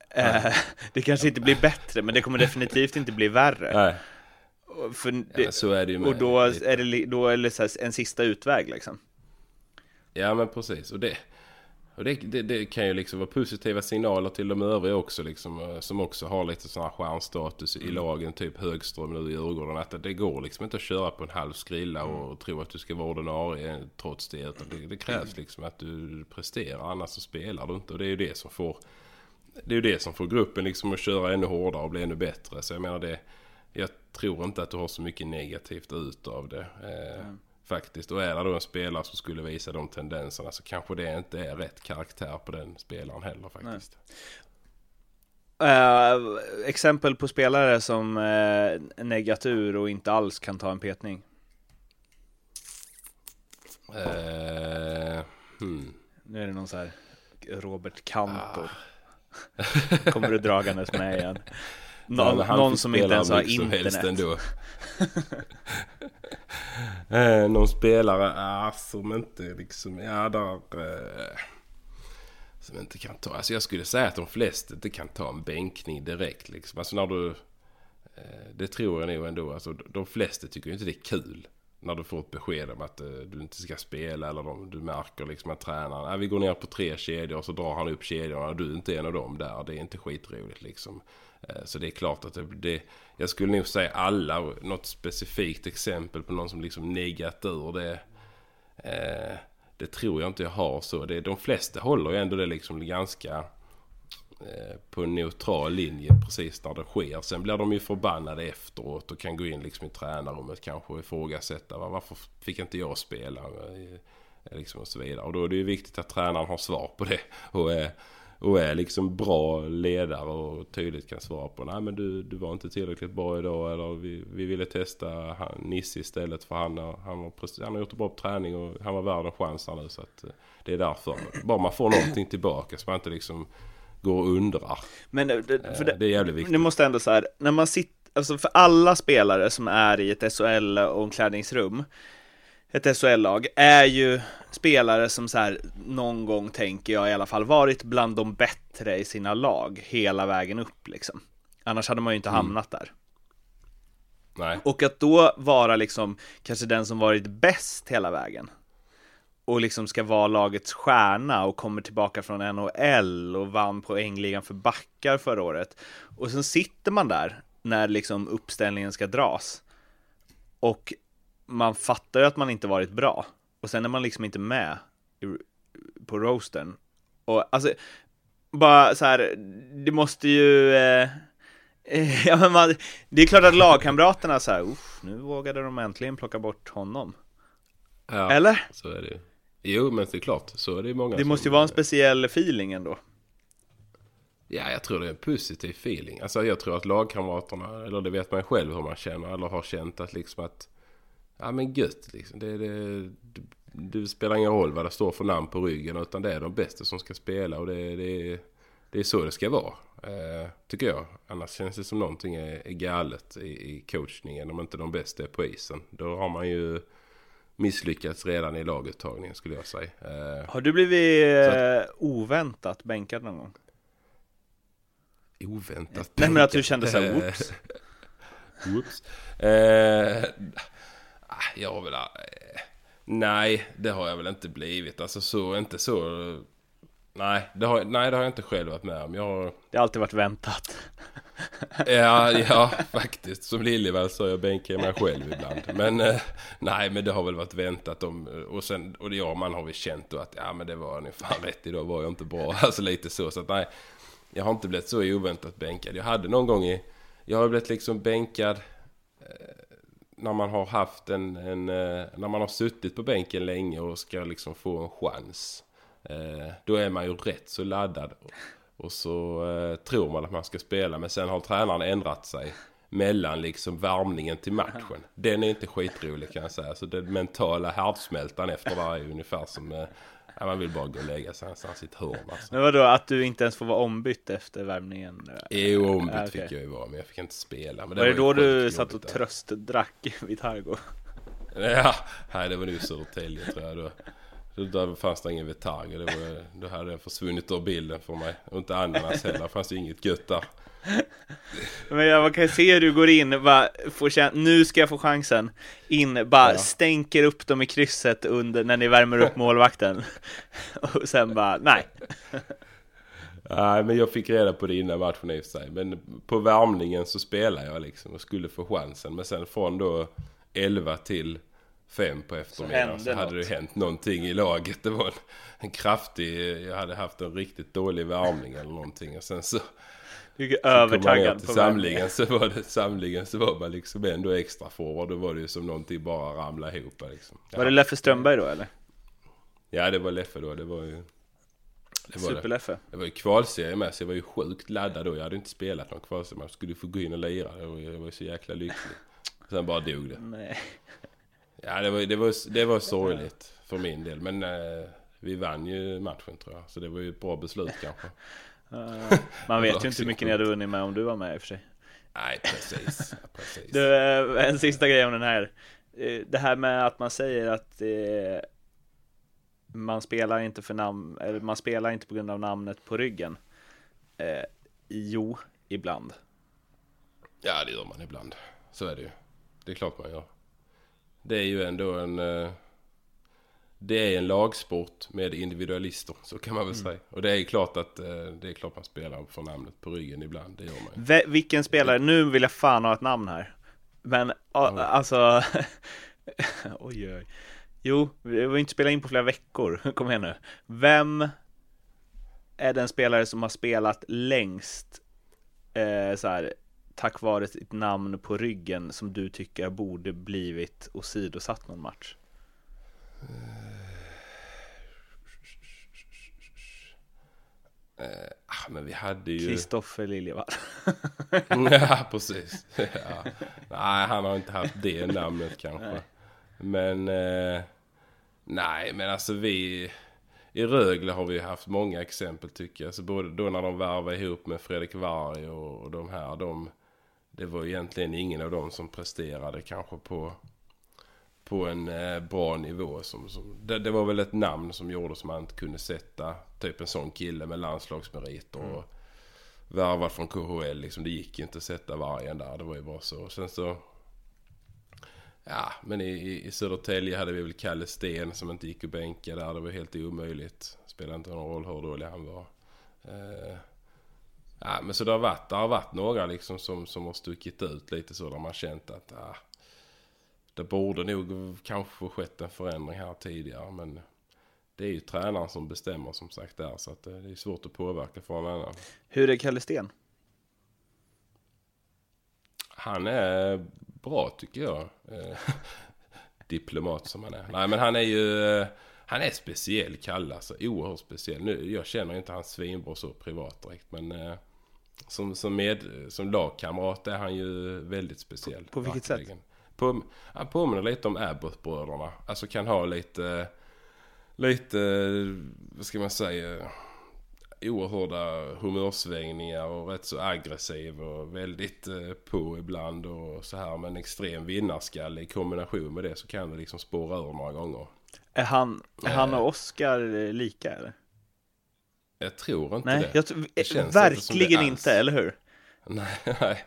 Eh, (laughs) det kanske inte blir bättre, men det kommer definitivt inte bli värre. Nej, För ja, det, men så är det ju med och då är det, då är det en sista utväg liksom. Ja men precis. Och det, och det, det, det kan ju liksom vara positiva signaler till de övriga också liksom. eh, Som också har lite sån här stjärnstatus i lagen. Typ Högström nu i Djurgården. Att det går liksom inte att köra på en halv skrilla och tro att du ska vara ordinarie trots det. Utan det, det krävs liksom att du presterar. Annars så spelar du inte. Och det är ju det som får det är ju det som får gruppen liksom att köra ännu hårdare och bli ännu bättre. Så jag menar det. Jag tror inte att du har så mycket negativt ut av det. Eh, Faktiskt. Och är det då en spelare som skulle visa de tendenserna så kanske det inte är rätt karaktär på den spelaren heller faktiskt. Eh, exempel på spelare som uh, neggat ur och inte alls kan ta en petning. Eh, hmm. Nu är det någon så här Robert Kantor. (laughs) Kommer du dragandes med igen. Någon, han någon som inte ens har internet. ändå. (laughs) eh, någon spelare ah, som inte liksom, ja där... Eh, som inte kan ta, alltså jag skulle säga att de flesta inte kan ta en bänkning direkt liksom. Alltså när du... Eh, det tror jag nog ändå. Alltså de flesta tycker inte det är kul. När du får ett besked om att eh, du inte ska spela eller de, du märker liksom att tränaren, ah, vi går ner på tre kedjor och så drar han upp kedjorna och du är inte en av dem där. Det är inte skitroligt liksom. Eh, så det är klart att det, det, jag skulle nog säga alla, något specifikt exempel på någon som liksom negat ur det. Eh, det tror jag inte jag har så. Det, de flesta håller ju ändå det liksom ganska Eh, på en neutral linje precis när det sker. Sen blir de ju förbannade efteråt och kan gå in liksom i tränarrummet kanske och ifrågasätta varför fick inte jag spela? Eh, eh, liksom och så vidare. Och då är det ju viktigt att tränaren har svar på det. (laughs) Och är, och är liksom bra ledare och tydligt kan svara på Nej men du, du var inte tillräckligt bra idag eller vi, vi ville testa han, Nisse istället för han, har- han, var, han har gjort en bra träning och han var värd en chans här nu så att det är därför. Bara man får någonting tillbaka så man inte liksom går och undrar. Men det, det- för Eh, det, det är jävligt viktigt. det måste ändå så här, när man sitter, alltså för alla spelare som är i ett SHL-omklädningsrum, ett SHL-lag, är ju spelare som så här någon gång tänker jag i alla fall varit bland de bättre i sina lag hela vägen upp liksom. Annars hade man ju inte hamnat där. Nej. Och att då vara liksom kanske den som varit bäst hela vägen och liksom ska vara lagets stjärna och kommer tillbaka från NHL och vann poängligan för backar förra året. Och sen sitter man där när liksom uppställningen ska dras och man fattar ju att man inte varit bra och sen är man liksom inte med på roastern. Och alltså, bara så här, det måste ju eh, Eh, (laughs) Ja, men man, det är klart att lagkamraterna så här, "Uff, nu vågade de äntligen plocka bort honom. Ja, Eller? Så är det ju. Jo men det är klart. Så är det många Det som- måste ju vara en speciell feeling ändå. Ja, jag tror det är en positiv feeling. Alltså jag tror att lagkamraterna, eller det vet man själv hur man känner, eller har känt att liksom att Ja men gött liksom. Det, det, det, det spelar ingen roll vad det står för namn på ryggen utan det är de bästa som ska spela och det, det, det är så det ska vara. Eh, tycker jag. Annars känns det som någonting är, är galet i, i coachningen om inte de bästa är på isen. Då har man ju misslyckats redan i laguttagningen skulle jag säga. Eh, Har du blivit Så eh, oväntat bänkad någon gång? oväntat. Nej men att du kände så här, whoops. (laughs) Whoops. Eh, ah, jag har väl... Eh, nej, det har jag väl inte blivit. Alltså så, inte så... Nej det, har, nej, det har jag inte själv varit med om. Jag har... Det har alltid varit väntat. Ja, ja, faktiskt. Som Liljevall så jag bänkar mig själv ibland. Men eh, nej, men det har väl varit väntat om. Och sen, och det, ja, man har väl känt då att ja, men det var ni fan rätt idag var jag inte bra. (laughs) Alltså lite så. Så att nej, jag har inte blivit så oväntat bänkad. Jag hade någon gång i, jag har blivit liksom bänkad eh, när man har haft en, en eh, när man har suttit på bänken länge och ska liksom få en chans. Eh, då är man ju rätt så laddad. Och så eh, tror man att man ska spela men sen har tränaren ändrat sig mellan liksom värmningen till matchen. Den är inte skitrolig kan jag säga. Så den mentala härdsmältan efter det är ju ungefär som eh, man vill bara gå och lägga sig någonstans i ett hörn alltså. Men vadå, att du inte ens får vara ombytt efter värmningen? Jo, ombytt Ja, okej. fick jag ju vara men jag fick inte spela. Men Var det ju då du satt och tröstdrack vid Targo? Ja, nej det var nog Södertälje tror jag då. Då. Där fanns det ingen Vitargo. Det var, då hade den försvunnit ur bilden för mig. Och inte ananas heller. Det fanns ju inget gött där. Men jag kan se hur du går in, bara får känna, nu ska jag få chansen. In, bara Ja. stänker upp dem i krysset under, när ni värmer upp (laughs) målvakten. Och sen bara, nej. Nej men jag fick reda på det innan matchen i sig. Men på värmningen så spelade jag liksom och skulle få chansen. Men sen från då 11 till 5 på eftermiddagen hände så, hade något. det hänt någonting i laget. Det var en, en kraftig, jag hade haft en riktigt dålig värmning eller någonting. Och sen så Du är övertaggad på samlingen så var det samlingen så var man liksom ändå extra forward. Då var det ju som någonting bara ramla ihop liksom. Ja. Var det Leffe Strömberg då eller? Ja det var Leffe då. Det var ju... Det var det. Super-Leffe? Det var ju kvalserie med så jag var ju sjukt laddad då. Jag hade inte spelat någon kvalserie. Man skulle få gå in och lira. Jag var så jäkla lycklig. Sen bara dog det. Nej. Ja det var, det var, det var sorgligt för min del. Men eh, vi vann ju matchen tror jag. Så det var ju ett bra beslut (laughs) kanske. Man vet ju inte hur mycket ni hade vunnit med om du var med i och för sig. Nej precis. Precis. Du, eh, en sista grej om den här. Eh, Det här med att man säger att eh, man spelar inte för namn, eller man spelar inte på grund av namnet på ryggen. Eh, jo, ibland. Ja det gör man ibland. Så är det ju. Det är klart man gör. Det är ju ändå en... eh, Det är en lagsport med individualister. Så kan man väl säga. Och det är ju klart att eh, det är klart man spelar för namnet på ryggen ibland. Det gör man. Ve- vilken spelare, nu vill jag fan ha ett namn här. Men alltså, (laughs) oj oj. Jo, vi har inte spelat in på flera veckor, (laughs) kom igen nu. Vem är den spelare som har spelat längst, eh, så här, tack vare sitt namn på ryggen, som du tycker borde blivit åsidosatt någon match? Ah, men vi hade ju... Kristoffer Liljevall. ja, precis. Ja. Nej, han har inte haft det namnet kanske. Men... Eh, nej, men alltså vi... I Rögle har vi haft många exempel tycker jag. Så både då när de värvade ihop med Fredrik Varg och, och de här. De, det var egentligen ingen av dem som presterade kanske på, på en eh, bra nivå. Som, som, det, det var väl ett namn som gjorde som man inte kunde sätta. Typ en sån kille med landslagsmeriter. Och, värvad från KHL liksom. Det gick ju inte att sätta vargen där. Det var ju bara så. Sen så... Ja, men i, i- i Södertälje hade vi väl Kalle Sten som inte gick att bänka där. Det var helt omöjligt. Spelade inte någon roll hur dålig han var. Eh, ja, men så det har varit, det har varit några liksom som, som har stuckit ut lite så. Där man känt att ah, det borde nog kanske skett en förändring här tidigare. Men det är ju tränaren som bestämmer som sagt där. Så att det är svårt att påverka för en annan. Hur är Kalle Sten? Han är bra tycker jag. Eh, (laughs) Diplomat som han är. Nej men han är ju... eh, Han är speciell Kalle alltså. Oerhört speciell. Nu, jag känner inte hans svinbra så privat direkt. Men eh, som, som, med, som lagkamrat är han ju väldigt speciell. På vilket verkligen. På, han påminner lite om Abbott-bröderna. Alltså kan ha lite... Lite, vad ska man säga? oerhörda humörsvängningar och rätt så aggressiv och väldigt eh, på ibland och så här. Men extrem vinnarskalle i kombination med det så kan det liksom spåra ur några gånger. Är han, är han och Oscar eh, lika eller? Jag tror inte Nej, det. jag, Det känns inte verkligen det inte, alls. eller hur? Nej, nej.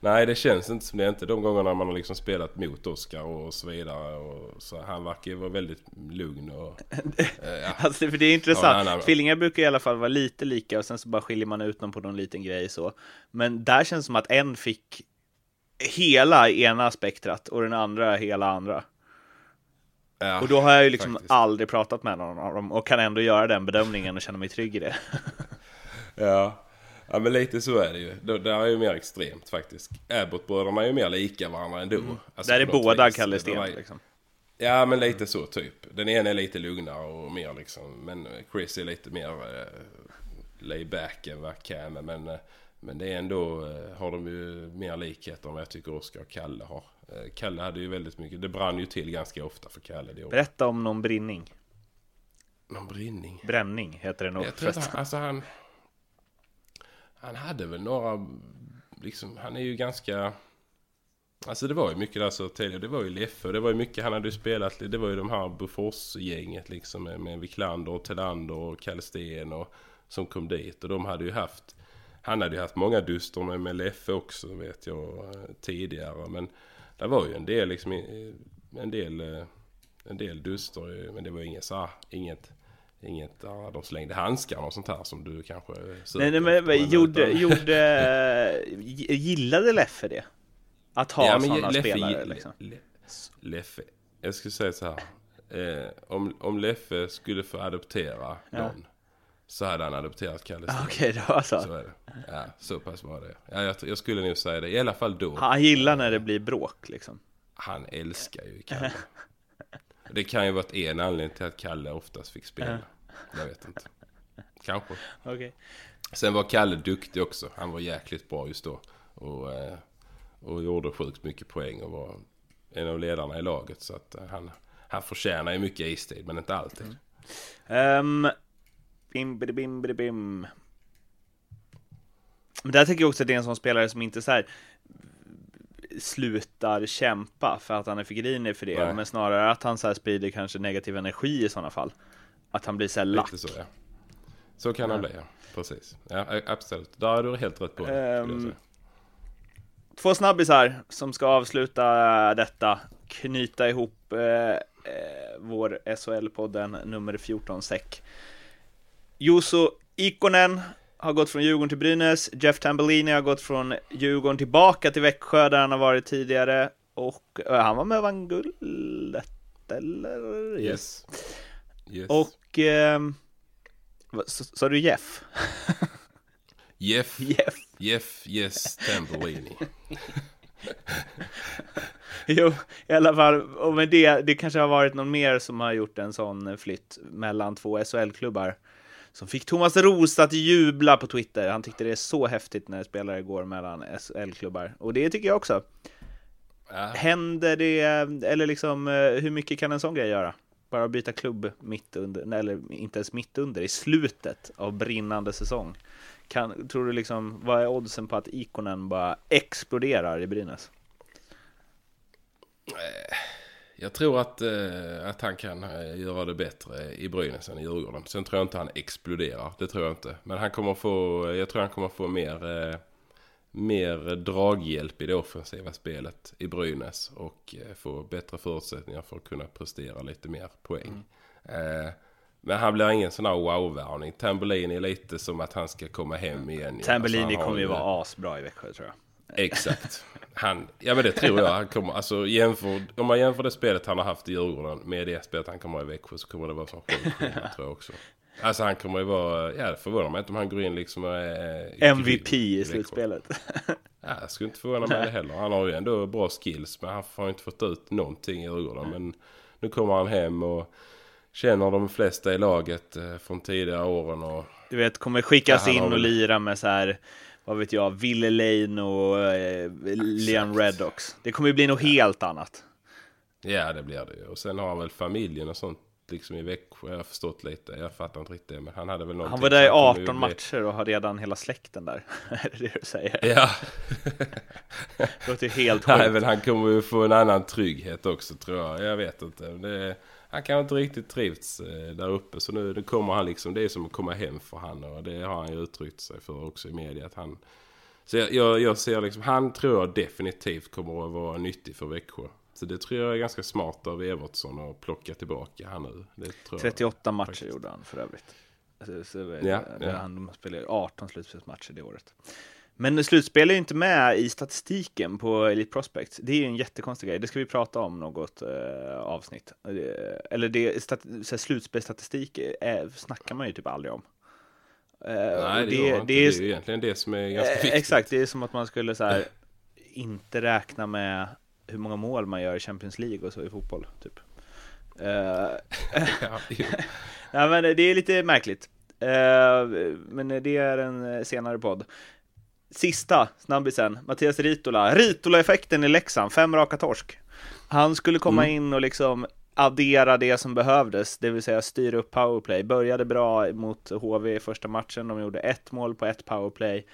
Nej, det känns inte som det. Inte de gångerna man har liksom spelat mot Oscar och så vidare. Och så han verkar ju vara väldigt lugn och... (laughs) eh, ja. Alltså, för det är Ja, intressant. men- Tvillingar brukar i alla fall vara lite lika och sen så bara skiljer man ut dem på någon liten grej så. Men där känns det som att en fick hela ena spektrat och den andra hela andra. Ja, Och då har jag ju liksom faktiskt. aldrig pratat med någon av dem och kan ändå göra den bedömningen och känna mig trygg i det. (laughs) Ja. ja, men lite så är det ju. Det där är ju mer extremt faktiskt. Abbott-bröderna är ju mer lika varandra ändå. Alltså, där är båda vis. Kalle Det Sten liksom. Ja men lite så typ. Den ena är lite lugnare och mer liksom. Men Chris är lite mer eh, lay back än vad Cam är. Men, eh, men det är ändå, eh, har de ju mer likheter än vad jag tycker Oskar och Kalle har. Eh, Kalle hade ju väldigt mycket, det brann ju till ganska ofta för Kalle det året. Berätta om någon brinning. Någon brinning. Bränning heter det nog. Jag tror att han, alltså han... Han hade väl några... Liksom, han är ju ganska... Alltså det var ju mycket där så tidigare. Det var ju Leffe det var ju mycket han hade ju spelat. Det var ju de här Bofors-gänget liksom med, med Wiklander och Telander och Kalle Sten och som kom dit. Och de hade ju haft... Han hade ju haft många duster med, med Leffe också vet jag eh, tidigare. Men det var ju en del liksom... En del... eh, En del duster ju, men det var inget så här, inget... Inget där de slängde handskar och sånt här som du kanske söker Nej, nej men, men gjorde, gjorde, (laughs) gillade Leffe det? Att ha Ja, sådana Leffe, spelare liksom? Le- Leffe, jag skulle säga så här. Eh, om, om Leffe skulle få adoptera någon så hade han adopterat Kalle. Okej, det var så. Så är det. Ja, så pass var det. Ja, jag, jag skulle nog säga det. I alla fall då. Han gillar när det blir bråk liksom. Han älskar ju Kalle. Det kan ju varit en anledning till att Kalle oftast fick spela. Jag vet inte. Kanske. Okej. Sen var Kalle duktig också. Han var jäkligt bra just då. Och, eh, och gjorde sjukt mycket poäng och var en av ledarna i laget. Så att eh, han, han förtjänar ju mycket istid, men inte alltid. Um, bim, bidi, bim, bidi, bim. Men där tycker jag också att det är en sån spelare som inte så här slutar kämpa för att han är för grinig för det, Nej. men snarare att han så här sprider kanske negativ energi i sådana fall. Att han blir så här lack. Lite så ja. Så kan han bli ja. Precis. Ja, absolut. Där är du helt rätt på det. säga. Två snabbisar som ska avsluta detta, knyta ihop eh, eh, vår SHL-podden nummer 14 säck. Juuso Ikonen har gått från Djurgården till Brynäs, Jeff Tambellini har gått från Djurgården tillbaka till Växjö där han har varit tidigare och eh, han var med och vann guldet, eller? Yes. yes. Och, sa sa du Jeff? (laughs) Jeff. Jeff. Jeff Yes Tambellini. (laughs) Jo, i alla fall, och med det, det kanske har varit någon mer som har gjort en sån flytt mellan två SHL-klubbar. Som fick Thomas Roos att jubla på Twitter. Han tyckte det är så häftigt när spelare går mellan SHL-klubbar. Och det tycker jag också. Ja. Händer det, eller liksom, eh, hur mycket kan en sån grej göra? Bara byta klubb mitt under, eller inte ens mitt under, i slutet av brinnande säsong. Kan, tror du liksom, vad är oddsen på att Ikonen bara exploderar i Brynäs? Jag tror att, eh, att han kan eh, göra det bättre i Brynäs än i Djurgården. Sen tror jag inte han exploderar. Det tror jag inte. Men han kommer få, jag tror han kommer få mer, eh, mer draghjälp i det offensiva spelet i Brynäs. Och eh, få bättre förutsättningar för att kunna prestera lite mer poäng. Eh, men han blir ingen sån här wow-värvning. Tambellini är lite som att han ska komma hem igen. Tambellini Alltså, kommer ju- vara asbra i Växjö tror jag. Exakt. Han, ja men det tror jag. Han kommer, alltså, jämför, om man jämför det spelet han har haft i Djurgården med det spelet han kommer ha i Växjö så kommer det vara som skillnad tror jag också. Alltså han kommer ju vara, ja det förvånar mig inte om han går in liksom och är MVP i Växjö. slutspelet. Ja, jag skulle inte förvåna mig det heller. Han har ju ändå bra skills men han har inte fått ut någonting i Djurgården. Men nu kommer han hem och känner de flesta i laget eh, från tidigare åren och Du vet, kommer skickas Ja, in och lira med så här, vad vet jag, Ville Lane och eh, Exakt. Reddox. Det kommer ju bli något helt annat. Ja, det blir det ju. Och sen har han väl familjen och sånt liksom i Växjö. Jag har förstått lite. Jag fattar inte riktigt men han hade väl någonting. Han var där i så kommer ju 18 bli- matcher och har redan hela släkten där. (laughs) är det det du säger? Ja, Det (laughs) låter ju helt nej, sjukt. men han kommer ju få en annan trygghet också tror jag. Jag vet inte. Det, han kan inte riktigt trivts eh, där uppe. Så nu, nu kommer han liksom, det är som att komma hem för han. Och det har han ju uttryckt sig för också i media. Att han, så jag, jag, jag ser liksom, han tror jag definitivt kommer att vara nyttig för Växjö. Så det tror jag är ganska smart av Evertsson att plocka tillbaka han nu. Det tror jag. 38 matcher faktiskt. gjorde han för övrigt. Så, så, Ja, det- ja. Han spelade 18 slutspelsmatcher det året. Men slutspel är inte med i statistiken på Elite Prospects. Det är ju en jättekonstig grej. Det ska vi prata om något eh, avsnitt. Eh, eller det, stat, så här, slutspelsstatistik eh, snackar man ju typ aldrig om. Eh, Nej, det, inte. det är, är ju egentligen det som är ganska Eh, viktigt. Exakt, det är som att man skulle så här, inte räkna med hur många mål man gör i Champions League och så i fotboll. Typ. (laughs) Ja. (laughs) Nej men det är lite märkligt. Men det är en senare podd. Sista snabbisen, Mattias Ritola. Ritola-effekten i Leksand, fem raka torsk. Han skulle komma in och liksom addera det som behövdes, det vill säga styra upp powerplay. Började bra mot HV i första matchen, de gjorde ett mål på ett powerplay.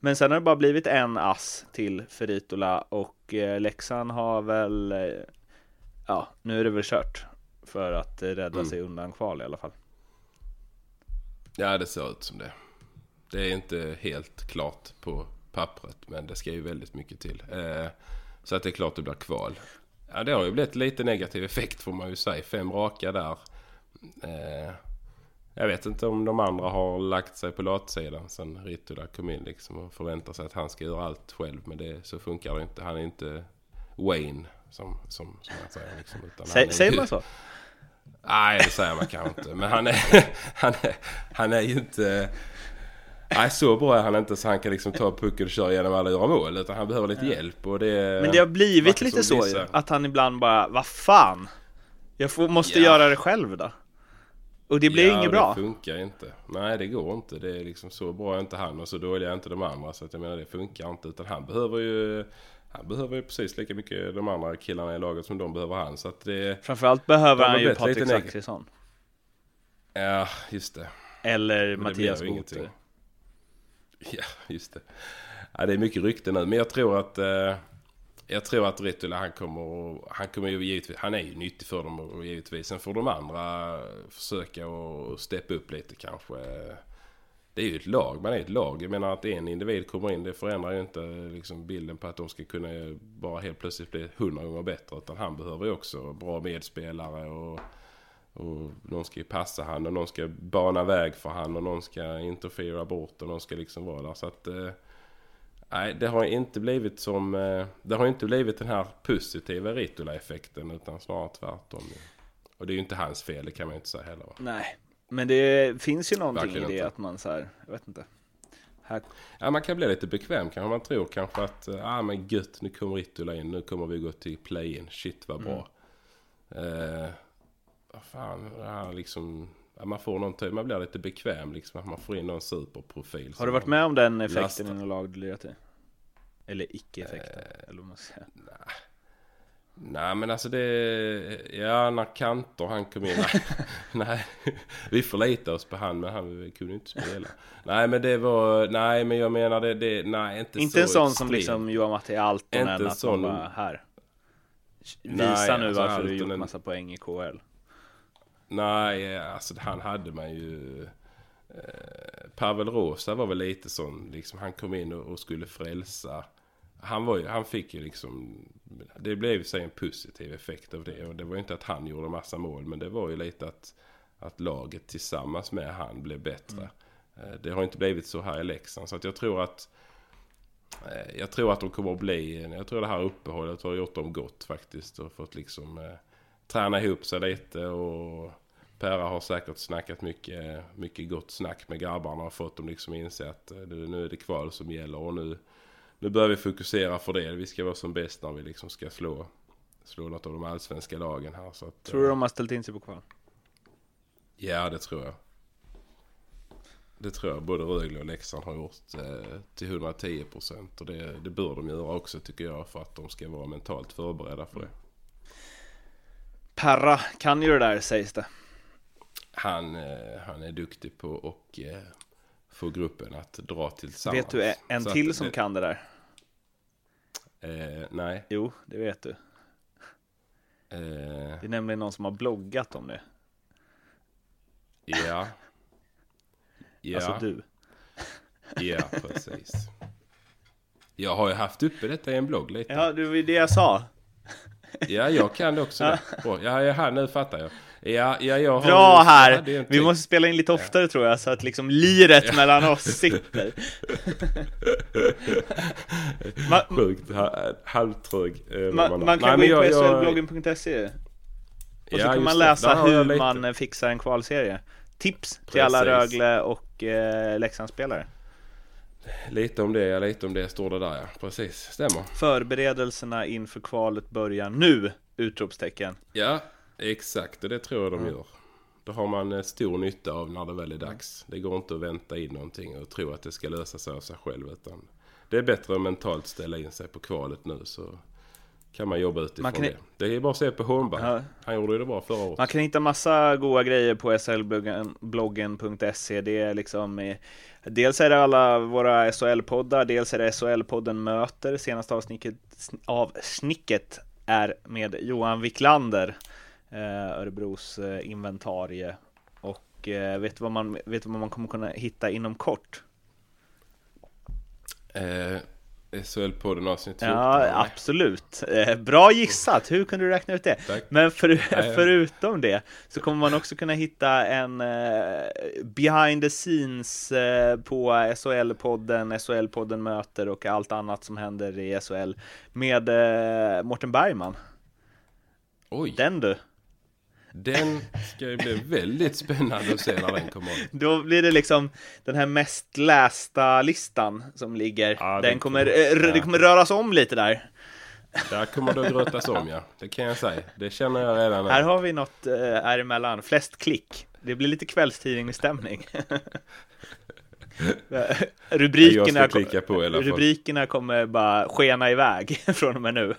Men sen har det bara blivit en ass till för Ritola och eh, Leksand har väl, eh, ja, nu är det väl kört för att eh, rädda sig undan kval i alla fall. ja, det ser ut som det. Det är inte helt klart på pappret, men det ska ju väldigt mycket till. Eh, så att det är klart det blir kval. Ja, det har ju blivit lite negativ effekt får man ju säga. Fem raka där. Eh, jag vet inte om de andra har lagt sig på latsidan sen Ritula kom in liksom och förväntar sig att han ska göra allt själv. Men det, så funkar det inte. Han är inte Wayne som, som, som man säger. Liksom, utan Sä, säger man så? Nej, det säger man kanske inte. Men han är, (laughs) han är, han är ju inte... Nej, så bra är han inte så han kan liksom ta pucken och köra igenom alla och göra mål. Utan han behöver lite hjälp och det... Men det har blivit lite så ju, att han ibland bara, vad fan? Jag får, måste Ja. göra det själv då. Och det blir ja, inget bra. det funkar inte. Nej, det går inte. Det är liksom så bra är inte han och så dåliga är inte de andra. Så att jag menar, det funkar inte. Utan han behöver ju... Han behöver ju precis lika mycket de andra killarna i laget som de behöver han. Så att det... Framförallt behöver har han ju Patrik. Zackrisson. Ja, just det. Eller Mattias ingenting. (laughs) Ja, just det. Ja, det är mycket rykte nu. Men jag tror att... Eh, jag tror att Ritula han kommer Han kommer ju givetvis... Han är ju nyttig för dem och givetvis. Sen får de andra försöka och steppa upp lite kanske. Det är ju ett lag. Man är ett lag. Jag menar att en individ kommer in. Det förändrar ju inte liksom, bilden på att de ska kunna bara helt plötsligt bli hundra gånger bättre. Utan han behöver ju också bra medspelare och... Och någon ska ju passa han och någon ska bana väg för han och någon ska interfera bort och någon ska liksom vara där. Så att... Eh, nej, det har inte blivit som... Eh, det har inte blivit den här positiva Ritula-effekten utan snarare tvärtom. Och det är ju inte hans fel, det kan man ju inte säga heller. Va? Nej, men det finns ju någonting Verkligen i det inte. att man så här, jag vet inte. Här, Ja, man kan bli lite bekväm kanske. Man tror kanske att, ja ah, men gött, nu kommer Ritula in, nu kommer vi gå till play-in. Shit vad bra. Eh, vad fan, ja, liksom... Ja, man får någon typ, man blir lite bekväm liksom. Att man får in någon superprofil. har som du varit med om den effekten Lasta. i något lag du lirat i? Eller icke-effekten, Eh, eller vad man ska säga. Nej men alltså det... Ja när Kantor han kom in. Nej, (laughs) nej. Vi förlitar oss på han men han kunde inte spela. Nej men det var... Nej men jag menar det... det nej inte, Inte så en sån som extremt. liksom Johan Matti Altonen, Inte en att sån- bara, här. Visa Nej, nu alltså varför du gjort massa poäng i KL. Nej alltså han hade man ju... Eh, Pavel Rosa var väl lite sån liksom. Han kom in och, och skulle frälsa. Han, var ju, han fick ju liksom... Det blev sig en positiv effekt av det. Och det var ju inte att han gjorde massa mål. Men det var ju lite att, att laget tillsammans med han blev bättre. Eh, Det har inte blivit så här i Leksand. Så att jag tror att... eh, Jag tror att de kommer att bli... Jag tror det här uppehållet har gjort dem gott faktiskt. Och fått liksom eh, träna ihop sig lite. Och Perra har säkert snackat mycket, mycket gott snack med grabbarna. Och fått dem liksom inse att eh, nu är det kval som gäller. Och nu, nu börjar vi fokusera för det. Vi ska vara som bäst när vi liksom ska slå, slå något av de allsvenska lagen här. Så att, Tror du eh, de har ställt in sig på kval? Ja, det tror jag. Det tror jag både Rögle och Leksand har gjort eh, till 110 procent. Och det, det bör de göra också tycker jag för att de ska vara mentalt förberedda för det. Perra kan ju det där sägs det. Han, eh, han är duktig på att eh, få gruppen att dra tillsammans. Vet du en Så att till som det, kan det där? Eh, nej. Jo, det vet du. Eh, Det är nämligen någon som har bloggat om det. ja. (laughs) Ja, Alltså du. (laughs) ja, precis. Jag har ju haft uppe detta i en blogg lite. Ja, det var det jag sa. Ja, jag kan det också. det. Bra. Ja, ja, här, nu fattar jag. Ja, ja, jag har Bra här! en Vi måste spela in lite oftare tror jag, så att liksom liret mellan oss sitter. (laughs) Ma- Sjukt ha- halvtrög. eh, Man, man Nej, kan gå men in på SHLbloggen.se och så Ja, kan man läsa hur man eh, fixar en kvalserie. Tips till alla Precis. Rögle och eh, Leksandsspelare. Lite om det, ja, lite om det står det där ja. Precis, stämmer. Förberedelserna inför kvalet börjar nu! Utropstecken. Ja, Exakt, och det tror jag de gör. Då har man eh, stor nytta av när det väl är dags. Det går inte att vänta in någonting och tro att det ska lösa sig av sig själv. Utan det är bättre att mentalt ställa in sig på kvalet nu så kan man jobba utifrån Man kan- det. Det är bara att se på Hornberg. Ja. Han gjorde det bra förra året. Man kan hitta massa goda grejer på slbloggen.se. Det är liksom Dels är det alla våra SHL-poddar, dels är det SHL-podden Möter. Senaste avsnicket, avsnicket är med Johan Wiklander, eh, Örebros eh, inventarie. Och eh, vet du vad man, vet du vad man kommer kunna hitta inom kort? Eh, SHL-podden avsnitt 14. Ja, absolut. Eh, bra gissat! Hur kunde du räkna ut det? Tack. Men för, (laughs) förutom det så kommer man också kunna hitta en eh, behind the scenes eh, på SHL-podden, SHL-podden möter och allt annat som händer i SHL med Morten Bergman. Oj, Den du! Den ska ju bli väldigt spännande att se när den kommer. Då blir det liksom den här mest lästa listan som ligger. Ja, den kommer, kommer- eh, det ja. kommer röras om lite där. Där kommer det att grötas om ja. Det kan jag säga. Det känner jag redan nu. Här har vi något eh, här emellan, flest klick. Det blir lite kvällstidningsstämning. (laughs) (laughs) rubrikerna, på rubrikerna kommer bara skena iväg (laughs) från och med nu.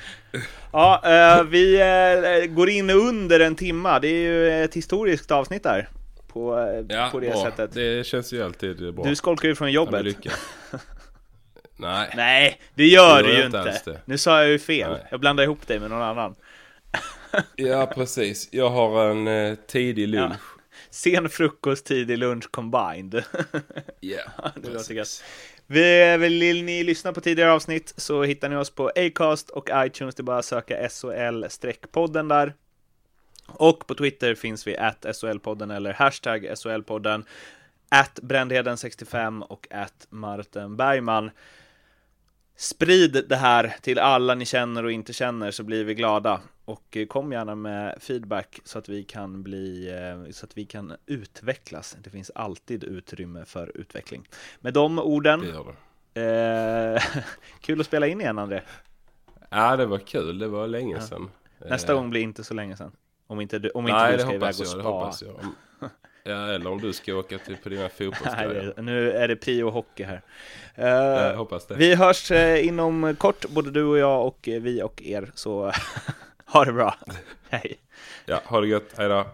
(laughs) ja, eh, vi eh, går in under en timma. Det är ju ett historiskt avsnitt där. På, eh, Ja, på det bra. sättet. Det känns ju alltid bra. Du skolkar ju från Ja, jobbet. Nej. Nej, det gör Det du ju inte inte. Nu sa jag ju fel. Nej. Jag blandade ihop dig med någon annan. Ja, precis. Jag har en eh, tidig lunch. Sen frukost, tidig lunch combined. (laughs) Ja, det låter precis. gött. Vi, vill ni lyssna på tidigare avsnitt så hittar ni oss på Acast och iTunes. Det är bara att söka SHL-podden där. Och på Twitter finns vi at SHL-podden eller hashtag SHL-podden. At Brändheden65 och at Martin Bergman. Sprid det här till alla ni känner och inte känner så blir vi glada. Och eh, kom gärna med feedback så att vi kan bli, eh, så att vi kan utvecklas. Det finns alltid utrymme för utveckling. Med de orden, eh, (laughs) kul att spela in igen André. Ja, det var kul. Det var länge sedan. Nästa Eh, gång blir inte så länge sedan. Om inte du, om inte Nej, du ska iväg och jag. Det spa. hoppas jag. (laughs) Ja, eller om du ska åka till på dina fotbollsgrejer. nu är det prio hockey här. Jag Eh, hoppas det. vi hörs eh, inom kort, både du och jag och eh, vi och er, så (laughs) ha det bra. (laughs) Hej! Ja, ha det gött. Hej då.